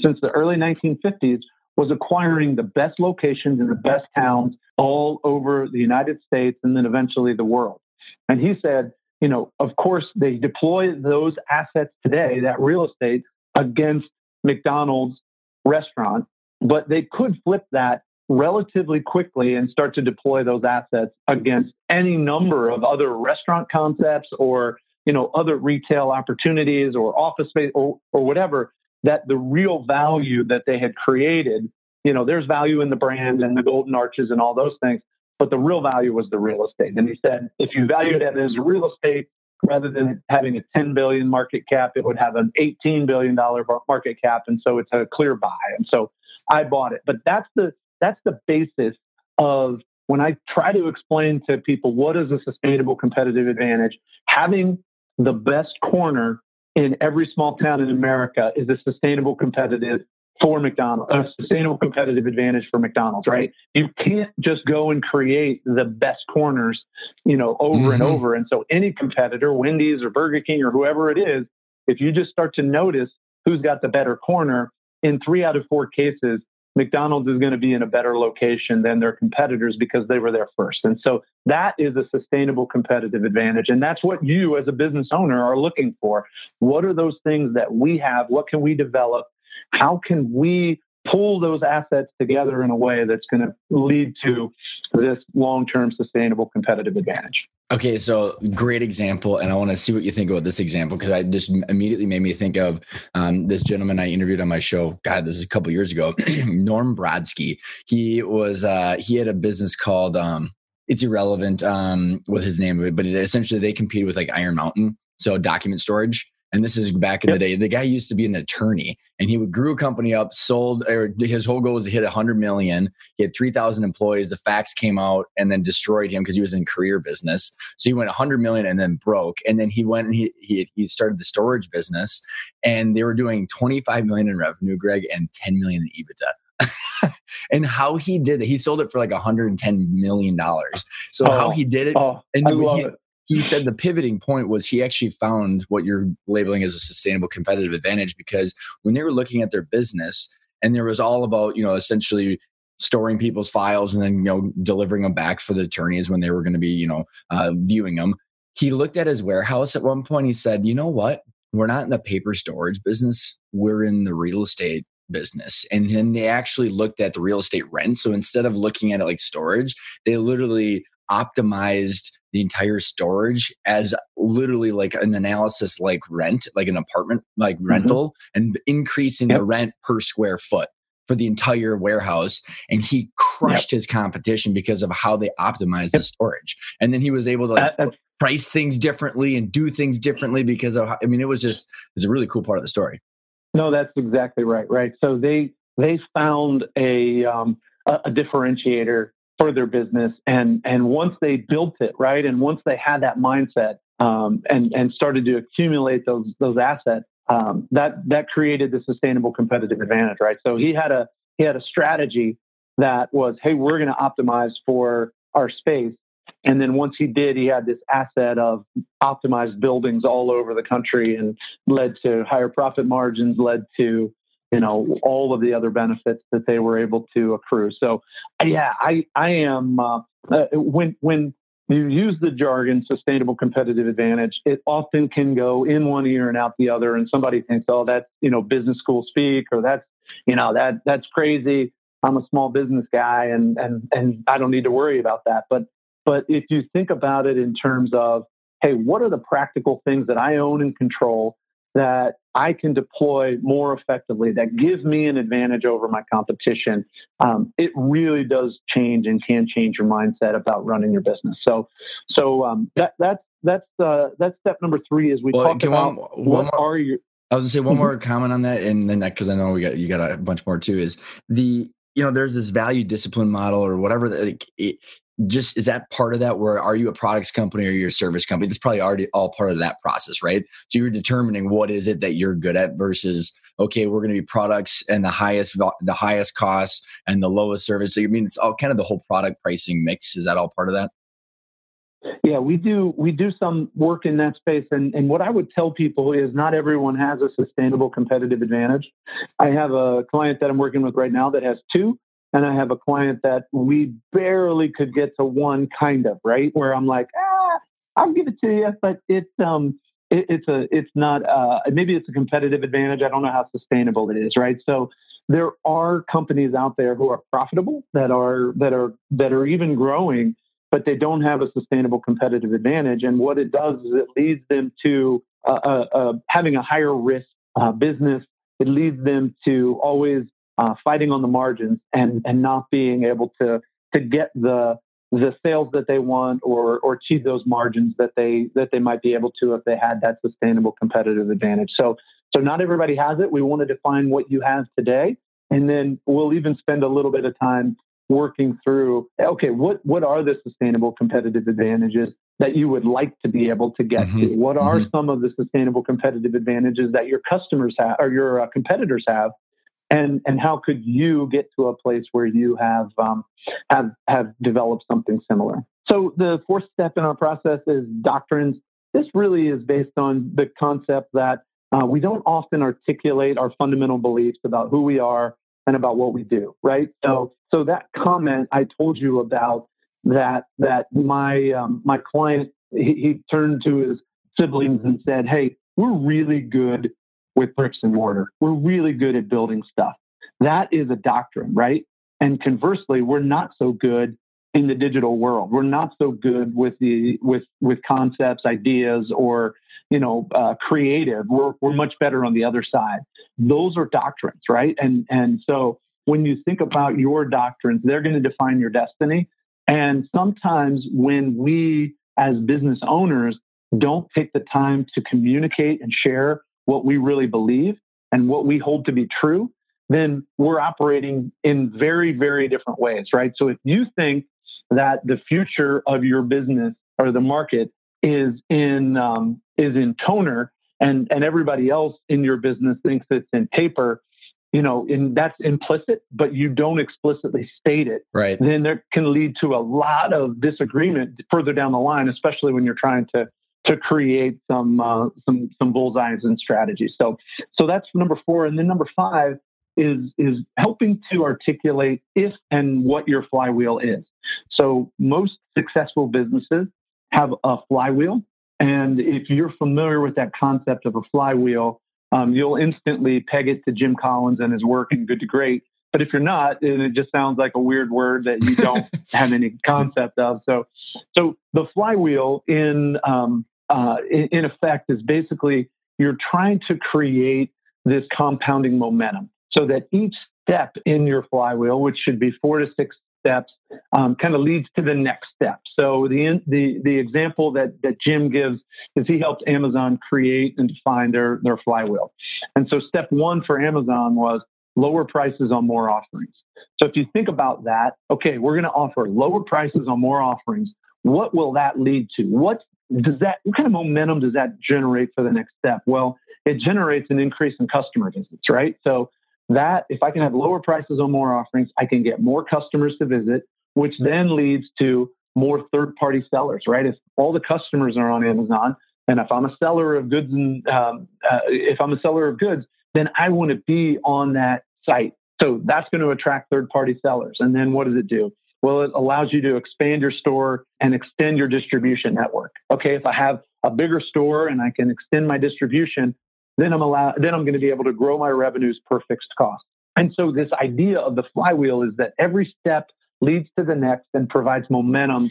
since the early 1950s was acquiring the best locations in the best towns all over the United States and then eventually the world. And he said, you know, of course, they deploy those assets today, that real estate, against McDonald's restaurant, but they could flip that relatively quickly and start to deploy those assets against any number of other restaurant concepts or you know other retail opportunities or office space or, or whatever that the real value that they had created, you know, there's value in the brand and the golden arches and all those things, but the real value was the real estate. And he said, if you value it as real estate, rather than having a 10 billion market cap, it would have an 18 billion dollar market cap, and so it's a clear buy. And so I bought it. But that's the that's the basis of when I try to explain to people what is a sustainable competitive advantage, having the best corner in every small town in America is a sustainable competitive for McDonald's, a sustainable competitive advantage for McDonald's, right? You can't just go and create the best corners, you know, over mm-hmm. and over. And so any competitor, Wendy's or Burger King or whoever it is, if you just start to notice who's got the better corner, in three out of four cases, McDonald's is going to be in a better location than their competitors because they were there first. And so that is a sustainable competitive advantage. And that's what you as a business owner are looking for. What are those things that we have? What can we develop? How can we pull those assets together in a way that's going to lead to this long term sustainable competitive advantage? Okay, so great example, and I want to see what you think about this example because I just immediately made me think of um, this gentleman I interviewed on my show. God, this is a couple years ago. [CLEARS THROAT] Norm Brodsky. He was uh, he had a business called um, it's irrelevant um, with his name, but essentially they competed with like Iron Mountain, so document storage. And this is back in yep. the day. The guy used to be an attorney and he would grew a company up, sold, or his whole goal was to hit 100 million. He had 3,000 employees. The fax came out and then destroyed him because he was in career business. So he went 100 million and then broke. And then he went and he, he, he started the storage business and they were doing 25 million in revenue, Greg, and 10 million in EBITDA. [LAUGHS] and how he did it, he sold it for like 110 million dollars. So oh, how he did it, oh, and I love it he said the pivoting point was he actually found what you're labeling as a sustainable competitive advantage because when they were looking at their business and there was all about you know essentially storing people's files and then you know delivering them back for the attorneys when they were going to be you know uh, viewing them he looked at his warehouse at one point he said you know what? We're not in the paper storage business we're in the real estate business. And then they actually looked at the real estate rent so instead of looking at it like storage they literally optimized the entire storage as literally like an analysis like rent, like an apartment, like mm-hmm. rental, and increasing yep. the rent per square foot for the entire warehouse. And he crushed yep. his competition because of how they optimized yep. the storage. And then he was able to like, price things differently and do things differently because of, how, I mean, it was just, it's a really cool part of the story. No, that's exactly right. Right. So they, they found a, um, a, a differentiator for their business. And and once they built it right, and once they had that mindset um, and and started to accumulate those those assets, um, that that created the sustainable competitive advantage, right? So he had a he had a strategy that was, hey, we're going to optimize for our space. And then once he did, he had this asset of optimized buildings all over the country and led to higher profit margins, led to you know all of the other benefits that they were able to accrue. So yeah, I I am uh, uh, when when you use the jargon sustainable competitive advantage it often can go in one ear and out the other and somebody thinks oh that's you know business school speak or that's you know that that's crazy i'm a small business guy and and and i don't need to worry about that but but if you think about it in terms of hey what are the practical things that i own and control that I can deploy more effectively, that gives me an advantage over my competition, um, it really does change and can change your mindset about running your business. So, so um, that that's that's uh, that's step number three. Is we well, talk about one, one what more, are your I was gonna say one mm-hmm. more comment on that, and then because I know we got you got a bunch more too. Is the you know there's this value discipline model or whatever that it, just is that part of that where are you a products company or you're a service company? That's probably already all part of that process right? So you're determining what is it that you're good at versus okay we're going to be products and the highest the highest cost and the lowest service. So you mean it's all kind of the whole product pricing mix is that all part of that? Yeah we do we do some work in that space. And, and what i would tell people is not everyone has a sustainable competitive advantage. I have a client that i'm working with right now that has two and I have a client that we barely could get to one kind of right where I'm like, ah, I'll give it to you, but it's um, it, it's a it's not uh, maybe it's a competitive advantage. I don't know how sustainable it is, right? So there are companies out there who are profitable that are that are that are even growing, but they don't have a sustainable competitive advantage. And what it does is it leads them to uh, uh, uh having a higher risk uh, business. It leads them to always uh, fighting on the margins and and not being able to to get the the sales that they want or or achieve those margins that they that they might be able to if they had that sustainable competitive advantage. So so not everybody has it. We want to define what you have today, and then we'll even spend a little bit of time working through okay what what are the sustainable competitive advantages that you would like to be able to get mm-hmm. to what are mm-hmm. some of the sustainable competitive advantages that your customers have or your uh, competitors have and and how could you get to a place where you have um, have have developed something similar? So the fourth step in our process is doctrines. This really is based on the concept that uh, we don't often articulate our fundamental beliefs about who we are and about what we do right? So so that comment i told you about that that my um, my client he, he turned to his siblings and said hey we're really good with bricks and mortar. We're really good at building stuff. That is a doctrine, right? And conversely, we're not so good in the digital world. We're not so good with the with with concepts, ideas, or you know, uh, creative. We're we're much better on the other side. Those are doctrines, right? And and so when you think about your doctrines, they're going to define your destiny. And sometimes when we as business owners don't take the time to communicate and share what we really believe and what we hold to be true, then we're operating in very, very different ways, right? So if you think that the future of your business or the market is in um, is in toner, and and everybody else in your business thinks it's in paper, you know, and that's implicit, but you don't explicitly state it, right? Then there can lead to a lot of disagreement further down the line, especially when you're trying to to create some uh, some some bullseyes and strategies. So so that's number four, and then number five is is helping to articulate if and what your flywheel is. So most successful businesses have a flywheel, and if you're familiar with that concept of a flywheel, um, you'll instantly peg it to Jim Collins and his work in Good to Great. But if you're not, and it just sounds like a weird word that you don't [LAUGHS] have any concept of. So, so the flywheel in um, uh, in, effect is basically you're trying to create this compounding momentum so that each step in your flywheel, which should be four to six steps, um, kind of leads to the next step. So the the the example that that Jim gives is he helped Amazon create and define their their flywheel. And so step one for Amazon was lower prices on more offerings. So if you think about that, okay, we're going to offer lower prices on more offerings. What will that lead to? What does that, what kind of momentum does that generate for the next step? Well, it generates an increase in customer visits, right? So that if I can have lower prices on more offerings, I can get more customers to visit, which then leads to more third party sellers, right? If all the customers are on Amazon, and if I'm a seller of goods and um, uh, if I'm a seller of goods, then I want to be on that site. So that's going to attract third party sellers. And then what does it do? Well, it allows you to expand your store and extend your distribution network. Okay, if I have a bigger store and I can extend my distribution, then I'm allowed, then I'm going to be able to grow my revenues per fixed cost. And so this idea of the flywheel is that every step leads to the next and provides momentum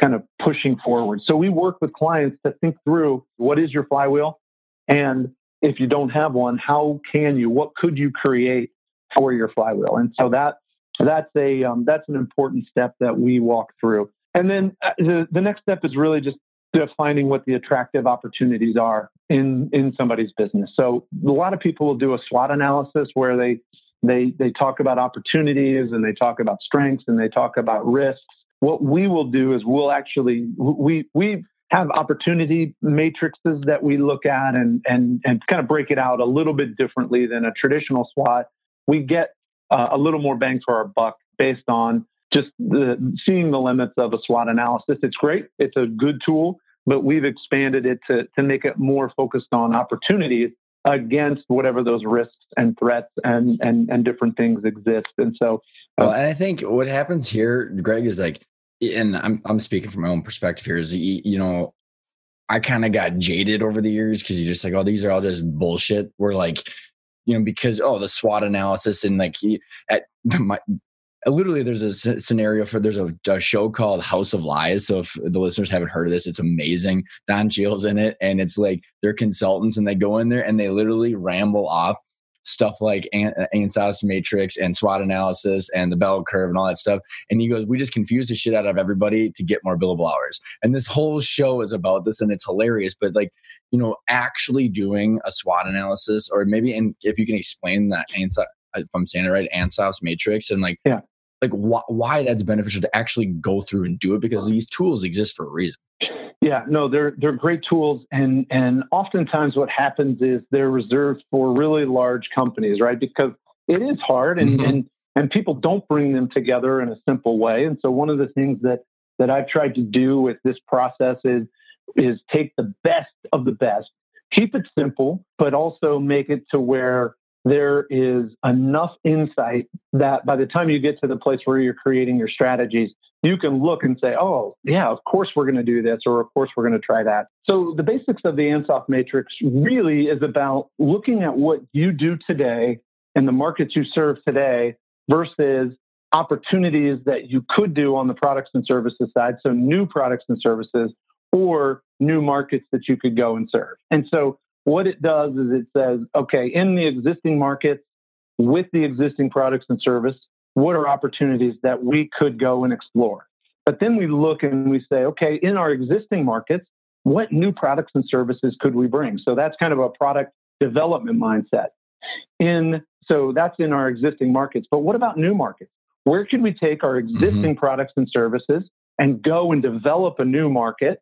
kind of pushing forward. So we work with clients to think through what is your flywheel and if you don't have one, how can you? What could you create for your flywheel? And so that that's a um, that's an important step that we walk through. And then uh, the the next step is really just defining what the attractive opportunities are in in somebody's business. So a lot of people will do a SWOT analysis where they they they talk about opportunities and they talk about strengths and they talk about risks. What we will do is we'll actually we we have opportunity matrices that we look at and and and kind of break it out a little bit differently than a traditional SWOT. We get uh, a little more bang for our buck based on just the, seeing the limits of a SWOT analysis. It's great. It's a good tool, but we've expanded it to, to make it more focused on opportunities against whatever those risks and threats and, and, and different things exist. And so, uh, well, and I think what happens here, Greg, is like, and I'm, I'm speaking from my own perspective here is, you know, I kind of got jaded over the years because you're just like, oh, these are all just bullshit. We're like, you know, because oh, the SWOT analysis and like he, at [LAUGHS] my, literally there's a scenario for there's a, a, show called House of Lies. So if the listeners haven't heard of this, it's amazing. Don Cheadle's in it, and it's like they're consultants and they go in there and they literally ramble off stuff like Ansop's uh, matrix and SWOT analysis and the bell curve and all that stuff. And he goes, We just confuse the shit out of everybody to get more billable hours. And this whole show is about this and it's hilarious. But like, you know, actually doing a SWOT analysis or maybe and if you can explain that Ansop, if I'm saying it right, Ansop's matrix and like, yeah. like wh- why that's beneficial to actually go through and do it because these tools exist for a reason. Yeah, no, they're they're great tools, and and oftentimes what happens is they're reserved for really large companies, right? Because it is hard, and mm-hmm. and and people don't bring them together in a simple way. And so one of the things that that I've tried to do with this process is is take the best of the best, keep it simple, but also make it to where there is enough insight that by the time you get to the place where you're creating your strategies, you can look and say, oh, yeah, of course we're going to do this, or of course we're going to try that. So the basics of the Ansoff matrix really is about looking at what you do today and the markets you serve today versus opportunities that you could do on the products and services side. So new products and services or new markets that you could go and serve. And so what it does is it says, okay, in the existing markets with the existing products and service, what are opportunities that we could go and explore? But then we look and we say, okay, in our existing markets, what new products and services could we bring? So that's kind of a product development mindset. In so that's in our existing markets. But what about new markets? Where can we take our mm-hmm. existing mm-hmm. products and services and go and develop a new market?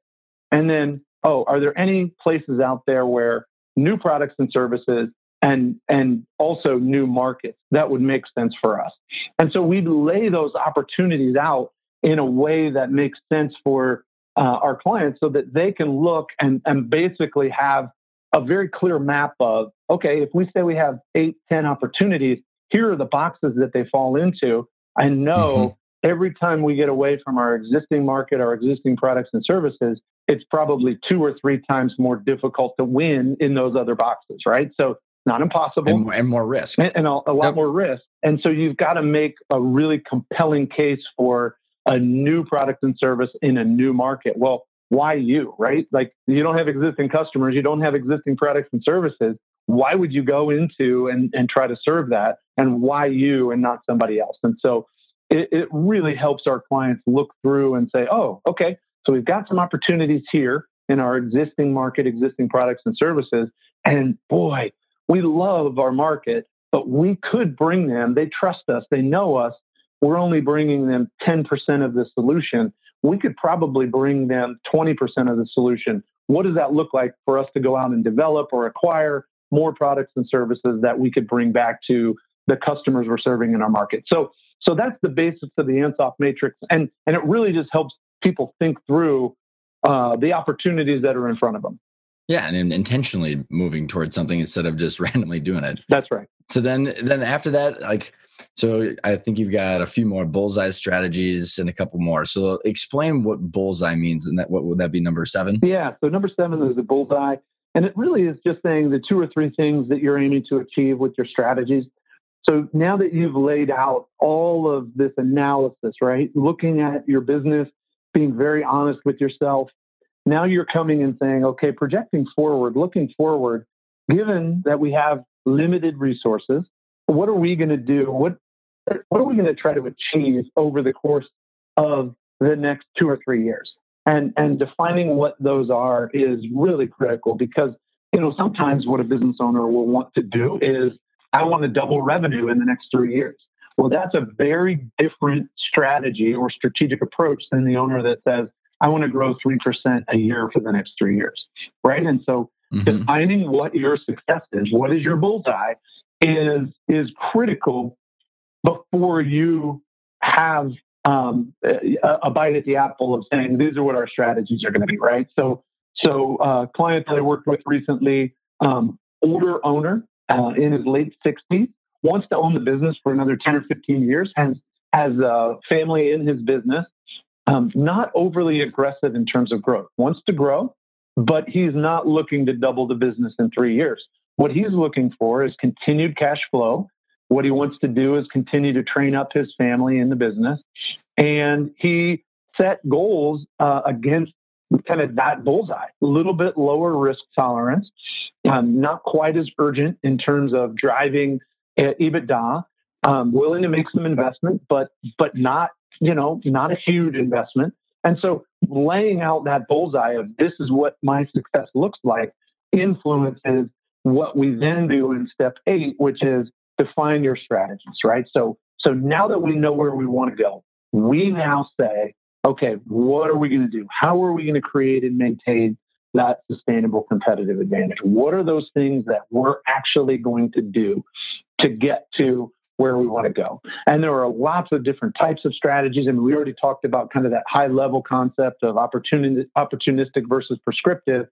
And then, oh, are there any places out there where new products and services and and also new markets that would make sense for us. And so we lay those opportunities out in a way that makes sense for uh, our clients so that they can look and, and basically have a very clear map of okay if we say we have eight ten opportunities here are the boxes that they fall into. I know mm-hmm. every time we get away from our existing market our existing products and services it's probably two or three times more difficult to win in those other boxes right? So not impossible, and, and more risk, and, and a, a, lot yep. more risk. And so you've got to make a really compelling case for a new product and service in a new market. Well, why you, right? Like you don't have existing customers, you don't have existing products and services. Why would you go into and, and try to serve that? And why you and not somebody else? And so it, it really helps our clients look through and say, oh, okay, so we've got some opportunities here in our existing market, existing products and services. And boy, we love our market, but we could bring them, they trust us, they know us. We're only bringing them 10% of the solution. We could probably bring them 20% of the solution. What does that look like for us to go out and develop or acquire more products and services that we could bring back to the customers we're serving in our market? So, so that's the basis of the Ansoff matrix, and and it really just helps people think through uh, the opportunities that are in front of them. Yeah, and intentionally moving towards something instead of just [LAUGHS] randomly doing it. That's right. So then, then after that, like, so I think you've got a few more bullseye strategies and a couple more. So explain what bullseye means, and that what would that be number seven? Yeah. So number seven is the bullseye, and it really is just saying the two or three things that you're aiming to achieve with your strategies. So now that you've laid out all of this analysis, right, looking at your business, being very honest with yourself, now you're coming and saying, okay, projecting forward, looking forward, given that we have limited resources, what are we going to do? What, what are we going to try to achieve over the course of the next two or three years? And, and defining what those are is really critical because, you know, sometimes what a business owner will want to do is, I want to double revenue in the next three years. Well, that's a very different strategy or strategic approach than the owner that says, I want to grow 3% a year for the next three years. Right. And so mm-hmm. defining what your success is, what is your bullseye, is, is critical before you have um, a, a, bite at the apple of saying, these are what our strategies are going to be. Right. So, so uh, client that I worked with recently, um, older owner uh, in his late 60s, wants to own the business for another 10 or 15 years, has, has a family in his business, um, not overly aggressive in terms of growth, wants to grow, but he's not looking to double the business in three years. What he's looking for is continued cash flow. What he wants to do is continue to train up his family in the business. And he set goals uh, against kind of that bullseye, a little bit lower risk tolerance, um, not quite as urgent in terms of driving uh, EBITDA, um, willing to make some investment, but but not you know, not a huge investment. And so laying out that bullseye of this is what my success looks like influences what we then do in step eight, which is define your strategies, right? So so now that we know where we want to go, we now say, okay, what are we going to do? How are we going to create and maintain that sustainable competitive advantage? What are those things that we're actually going to do to get to where we want to go. And there are lots of different types of strategies. I mean, we already talked about kind of that high level concept of opportunistic versus prescriptive,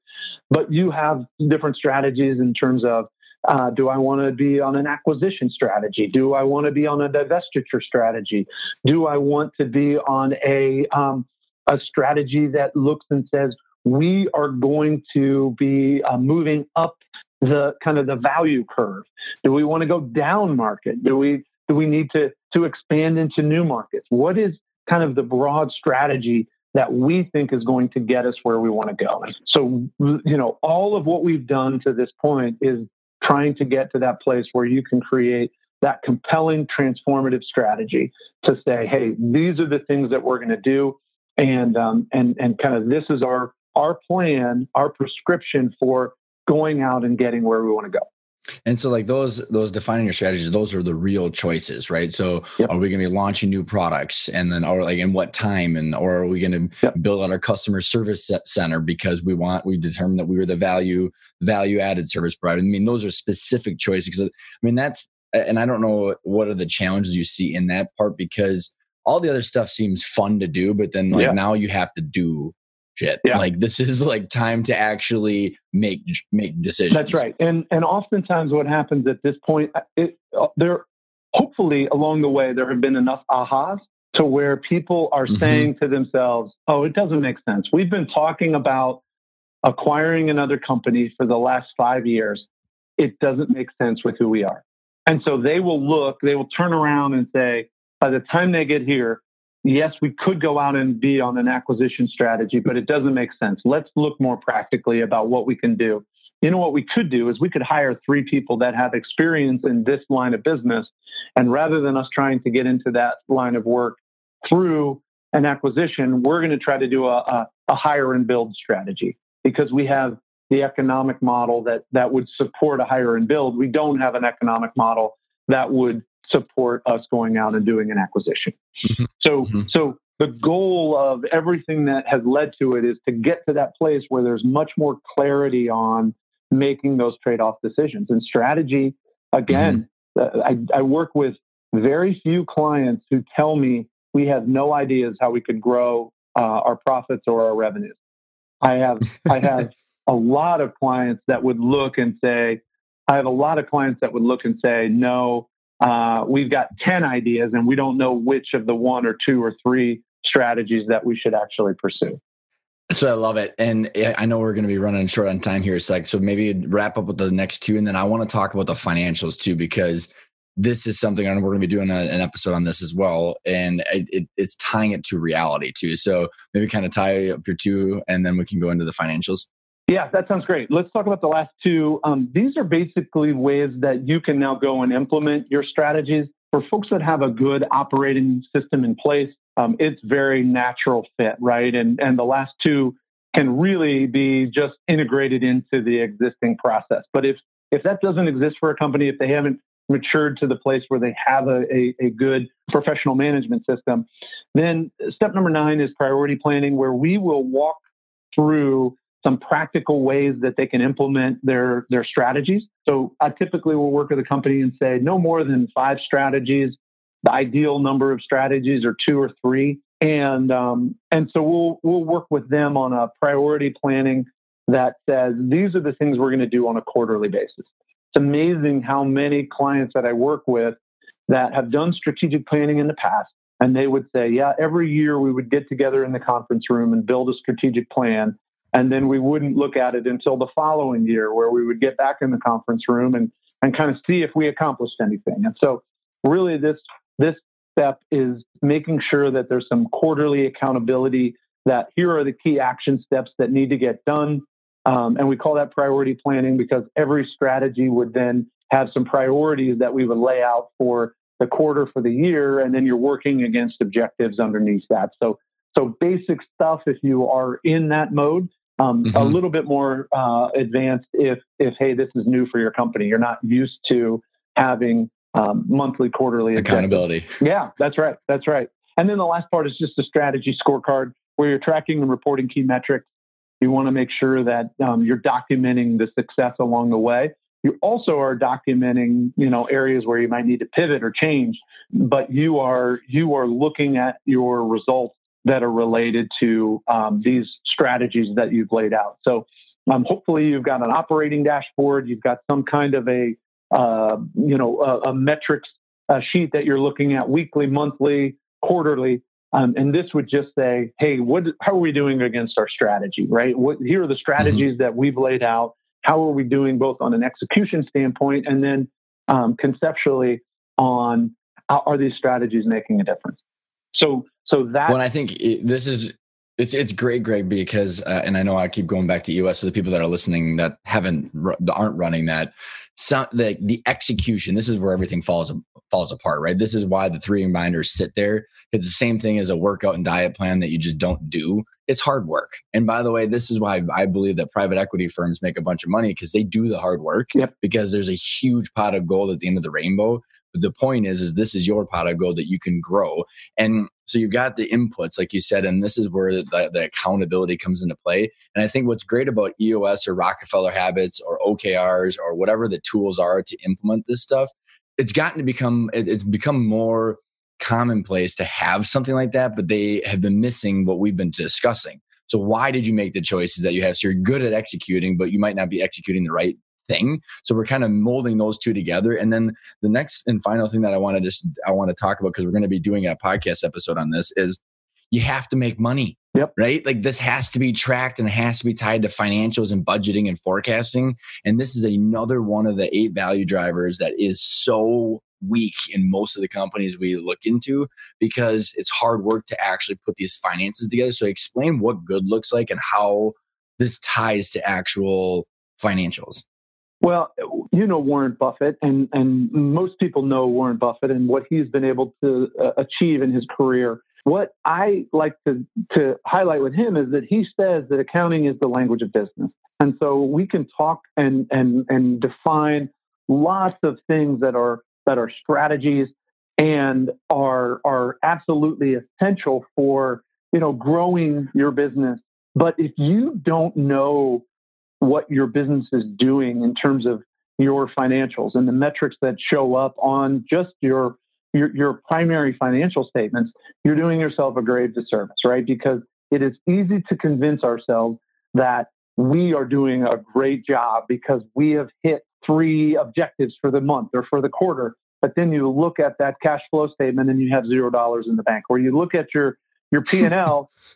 but you have different strategies in terms of uh, do I want to be on an acquisition strategy? Do I want to be on a divestiture strategy? Do I want to be on a um, a strategy that looks and says we are going to be uh, moving up the kind of the value curve? Do we want to go down market? Do we do we need to to expand into new markets? What is kind of the broad strategy that we think is going to get us where we want to go? So you know, all of what we've done to this point is trying to get to that place where you can create that compelling transformative strategy to say, hey, these are the things that we're going to do, and um, and and kind of this is our our plan, our prescription for going out and getting where we want to go. And so like those those defining your strategies, those are the real choices, right? So yep. are we going to be launching new products and then or like in what time and or are we going to yep. build out our customer service center because we want we determined that we were the value value added service provider. I mean those are specific choices I mean that's and I don't know what are the challenges you see in that part because all the other stuff seems fun to do but then like yeah. now you have to do shit. Yeah. Like this is like time to actually make make decisions. That's right. And and oftentimes what happens at this point, uh, it, uh, there hopefully along the way there have been enough ahas to where people are mm-hmm. saying to themselves, "Oh, it doesn't make sense. We've been talking about acquiring another company for the last 5 years. It doesn't make sense with who we are." And so they will look, they will turn around and say, by the time they get here, yes, we could go out and be on an acquisition strategy, but it doesn't make sense. Let's look more practically about what we can do. You know, what we could do is we could hire three people that have experience in this line of business. And rather than us trying to get into that line of work through an acquisition, we're going to try to do a, a, a hire and build strategy because we have the economic model that, that would support a hire and build. We don't have an economic model that would support us going out and doing an acquisition. Mm-hmm. So, mm-hmm. so the goal of everything that has led to it is to get to that place where there's much more clarity on making those trade-off decisions and strategy. Again, mm-hmm. I, I work with very few clients who tell me we have no ideas how we could grow uh, our profits or our revenues. I have I have [LAUGHS] a lot of clients that would look and say, I have a lot of clients that would look and say, no, uh, we've got 10 ideas and we don't know which of the one or two or three strategies that we should actually pursue. So I love it. And I know we're going to be running short on time here. So, like, so maybe wrap up with the next two. And then I want to talk about the financials too, because this is something and we're going to be doing a, an episode on this as well and it, it, it's tying it to reality too so maybe kind of tie up your two and then we can go into the financials yeah, that sounds great. Let's talk about the last two. Um, these are basically ways that you can now go and implement your strategies. For folks that have a good operating system in place, um, it's very natural fit, right? And and the last two can really be just integrated into the existing process. But if if that doesn't exist for a company, if they haven't matured to the place where they have a, a, a, good professional management system, then step number nine is priority planning, where we will walk through some practical ways that they can implement their their strategies. So I typically will work with a company and say no more than five strategies. The ideal number of strategies are two or three, and um, and so we'll we'll work with them on a priority planning that says these are the things we're going to do on a quarterly basis. It's amazing how many clients that I work with that have done strategic planning in the past and they would say, yeah, every year we would get together in the conference room and build a strategic plan and then we wouldn't look at it until the following year where we would get back in the conference room and and kind of see if we accomplished anything. And so really this this step is making sure that there's some quarterly accountability that here are the key action steps that need to get done. Um, and we call that priority planning because every strategy would then have some priorities that we would lay out for the quarter for the year and then you're working against objectives underneath that. So so basic stuff if you are in that mode um, mm-hmm. a little bit more uh, advanced if if hey this is new for your company. You're not used to having um, monthly quarterly accountability. Yeah that's right that's right. And then the last part is just a strategy scorecard where you're tracking and reporting key metrics. You want to make sure that um, you're documenting the success along the way. You also are documenting you know areas where you might need to pivot or change but you are you are looking at your results that are related to um, these strategies that you've laid out. So um, hopefully you've got an operating dashboard, you've got some kind of a uh, you know a, a metrics a sheet that you're looking at weekly, monthly, quarterly. Um, and this would just say, hey, what, how are we doing against our strategy, right? What, here are the strategies mm-hmm. that we've laid out. How are we doing both on an execution standpoint and then um, conceptually on are these strategies making a difference? So so that when I think it, this is it's it's great, Greg, because uh, and I know I keep going back to US. So the people that are listening that haven't aren't running that, some the the execution. This is where everything falls falls apart, right? This is why the three reminders sit there. It's the same thing as a workout and diet plan that you just don't do. It's hard work. And by the way, this is why I believe that private equity firms make a bunch of money because they do the hard work. Yep. Because there's a huge pot of gold at the end of the rainbow but the point is, is this is your pot of gold that you can grow. And so you've got the inputs, like you said, and this is where the, the accountability comes into play. And I think what's great about EOS or Rockefeller Habits or OKRs or whatever the tools are to implement this stuff, it's gotten to become, it's become more commonplace to have something like that, but they have been missing what we've been discussing. So why did you make the choices that you have? So you're good at executing, but you might not be executing the right thing. So we're kind of molding those two together. And then the next and final thing that I want to just I want to talk about because we're going to be doing a podcast episode on this is you have to make money. Yep. Right? Like this has to be tracked and it has to be tied to financials and budgeting and forecasting. And this is another one of the eight value drivers that is so weak in most of the companies we look into because it's hard work to actually put these finances together. So explain what good looks like and how this ties to actual financials. Well, you know Warren Buffett, and, and most people know Warren Buffett and what he's been able to uh, achieve in his career. What I like to, to highlight with him is that he says that accounting is the language of business. And so we can talk and, and, and define lots of things that are that are strategies and are are absolutely essential for you know growing your business. But if you don't know what your business is doing in terms of your financials and the metrics that show up on just your your, your primary financial statements, you're doing yourself a grave disservice, right? Because it is easy to convince ourselves that we are doing a great job because we have hit three objectives for the month or for the quarter. But then you look at that cash flow statement and you have zero dollars in the bank, or you look at your your P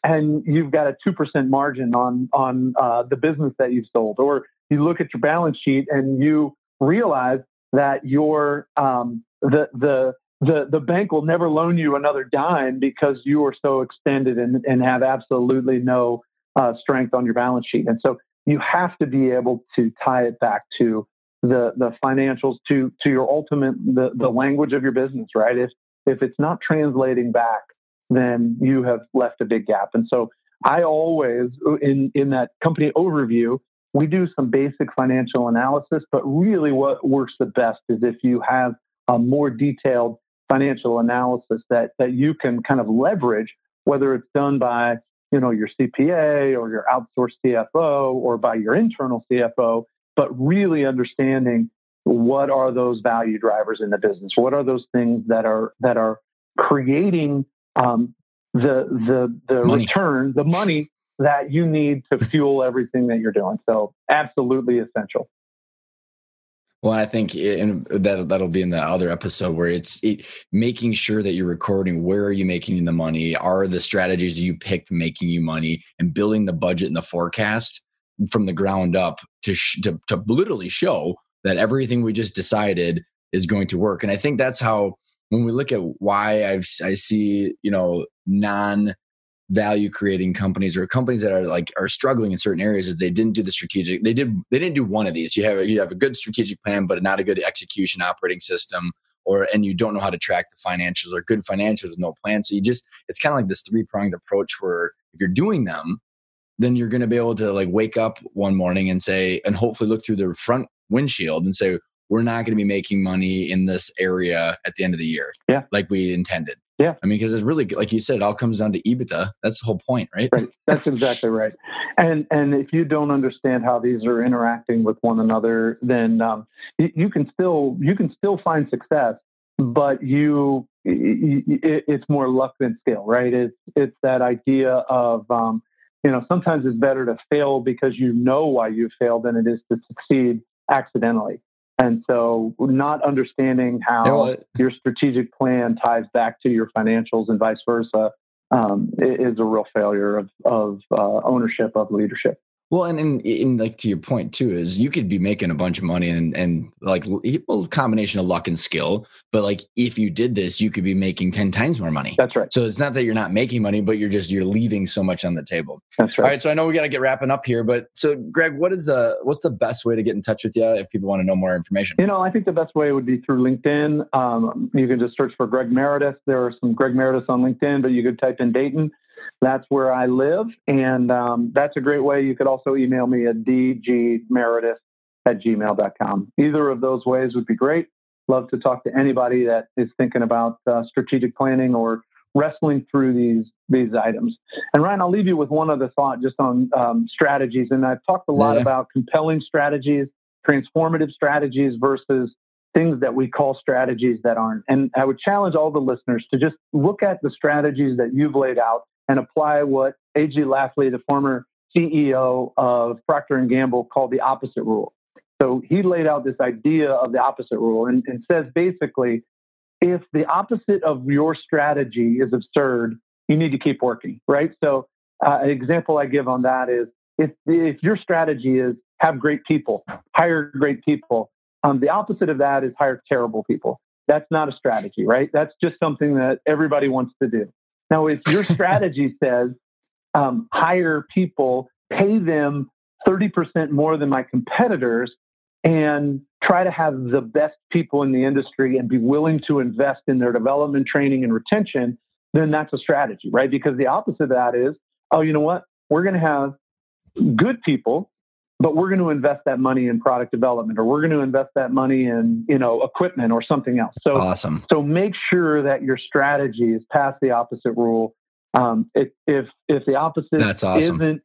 and you've got a two percent margin on on uh, the business that you've sold, or you look at your balance sheet and you realize that your um, the the the the bank will never loan you another dime because you are so extended and, and have absolutely no uh, strength on your balance sheet. And so you have to be able to tie it back to the the financials to to your ultimate the, the language of your business, right? If if it's not translating back, then you have left a big gap. And so I always uh, in in that company overview, we do some basic financial analysis, but really what works the best is if you have a more detailed financial analysis that that you can kind of leverage, whether it's done by you know your CPA or your outsourced CFO or by your internal CFO, but really understanding what are those value drivers in the business, what are those things that are that are creating um, the the the money. return, the money that you need to [LAUGHS] fuel everything that you're doing. So absolutely essential. Well, I think in, that that'll be in the other episode where it's it, making sure that you're recording where are you making the money, are the strategies you picked making you money, and building the budget and the forecast from the ground up to sh- to, to literally show that everything we just decided is going to work. And I think that's how when we look at why I've I see you know non value creating companies or companies that are like are struggling in certain areas is they didn't do the strategic they did they didn't do one of these. You have you have a good strategic plan but not a good execution operating system or and you don't know how to track the financials or good financials with no plan. So you just it's kind of like this three pronged approach where if you're doing them then you're going to be able to like wake up one morning and say and hopefully look through the front windshield and say we're not going to be making money in this area at the end of the year yeah like we intended yeah. I mean, because it's really like you said, it all comes down to EBITDA. That's the whole point, right? Right. That's exactly right. And and if you don't understand how these are interacting with one another, then um, you, you, can still you can still find success, but you it, it's more luck than skill, right? It's it's that idea of um, you know sometimes it's better to fail because you know why you failed than it is to succeed accidentally. And so, not understanding how you know your strategic plan ties back to your financials and vice versa um, is a real failure of, of uh, ownership of leadership. Well, and, and and like to your point too is you could be making a bunch of money and and like well combination of luck and skill, but like if you did this, you could be making ten times more money. That's right. So it's not that you're not making money, but you're just you're leaving so much on the table. That's right. All right. So I know we got to get wrapping up here, but so Greg, what is the what's the best way to get in touch with you if people want to know more information? You know, I think the best way would be through LinkedIn. Um, you can just search for Greg Meredith. There are some Greg Merediths on LinkedIn, but you could type in Dayton that's where I live. And um, that's a great way. You could also email me at dgmeredith at gmail.com. Either of those ways would be great. Love to talk to anybody that is thinking about uh, strategic planning or wrestling through these these items. And Ryan, I'll leave you with one other thought just on um, strategies. And I've talked a lot yeah. about compelling strategies, transformative strategies versus things that we call strategies that aren't. And I would challenge all the listeners to just look at the strategies that you've laid out and apply what A.G. Lafley, the former CEO of Procter & Gamble, called the opposite rule. So he laid out this idea of the opposite rule and, and says basically, if the opposite of your strategy is absurd, you need to keep working, right? So uh, an example I give on that is if, if your strategy is have great people, hire great people, um, the opposite of that is hire terrible people. That's not a strategy, right? That's just something that everybody wants to do. Now, if your [LAUGHS] strategy says um, hire people, pay them 30% more than my competitors, and try to have the best people in the industry and be willing to invest in their development, training, and retention, then that's a strategy, right? Because the opposite of that is, oh, you know what? We're going to have good people but we're going to invest that money in product development or we're going to invest that money in you know equipment or something else. So awesome. so make sure that your strategy is past the opposite rule. Um, if, if if the opposite That's awesome. isn't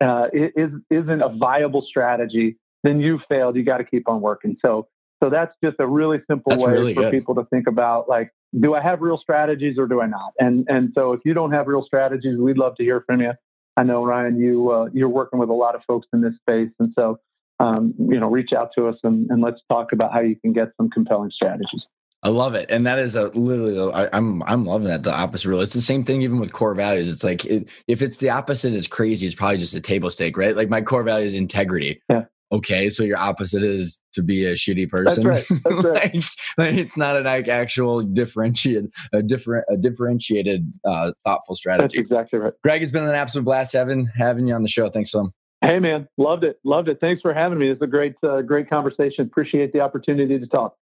uh, is isn't a viable strategy then you failed. You got to keep on working. So so that's just a really simple That's way really for good. people to think about like do i have real strategies or do i not? And and so if you don't have real strategies we'd love to hear from you I know Ryan, you uh, you're working with a lot of folks in this space, and so um, you know, reach out to us and, and, let's talk about how you can get some compelling strategies. I love it, and that is a literally. I, am I'm, I'm loving that the opposite rule. It's the same thing even with core values. It's like it, if it's the opposite is crazy, it's probably just a table stake, right? Like my core value is integrity. Yeah. Okay, so your opposite is to be a shitty person. That's right. That's [LAUGHS] right. like, like, it's not an like, actual differentiated, a different, a differentiated, uh, thoughtful strategy. That's exactly right. Greg, it's been an absolute blast having having you on the show. Thanks, so. Hey man, loved it, loved it. Thanks for having me. It's a great, uh, great conversation. Appreciate the opportunity to talk.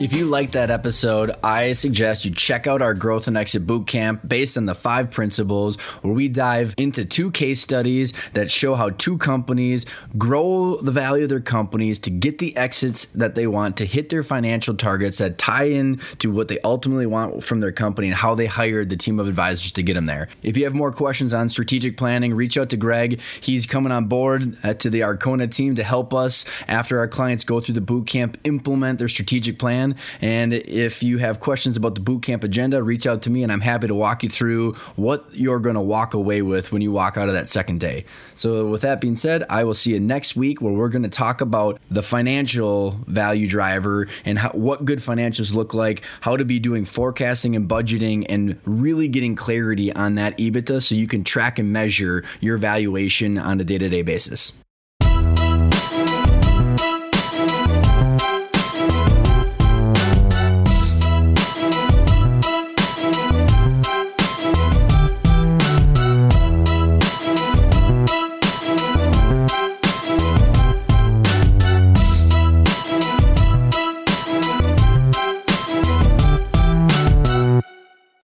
If you like that episode, I suggest you check out our Growth and Exit Bootcamp based on the five principles, where we dive into two case studies that show how two companies grow the value of their companies to get the exits that they want, to hit their financial targets that tie in to what they ultimately want from their company and how they hired the team of advisors to get them there. If you have more questions on strategic planning, reach out to Greg. He's coming on board uh, to the Arcona team to help us after our clients go through the bootcamp, implement their strategic plan. And if you have questions about the bootcamp agenda, reach out to me and I'm happy to walk you through what you're going to walk away with when you walk out of that second day. So, with that being said, I will see you next week where we're going to talk about the financial value driver and how, what good financials look like, how to be doing forecasting and budgeting, and really getting clarity on that EBITDA so you can track and measure your valuation on a day to day basis.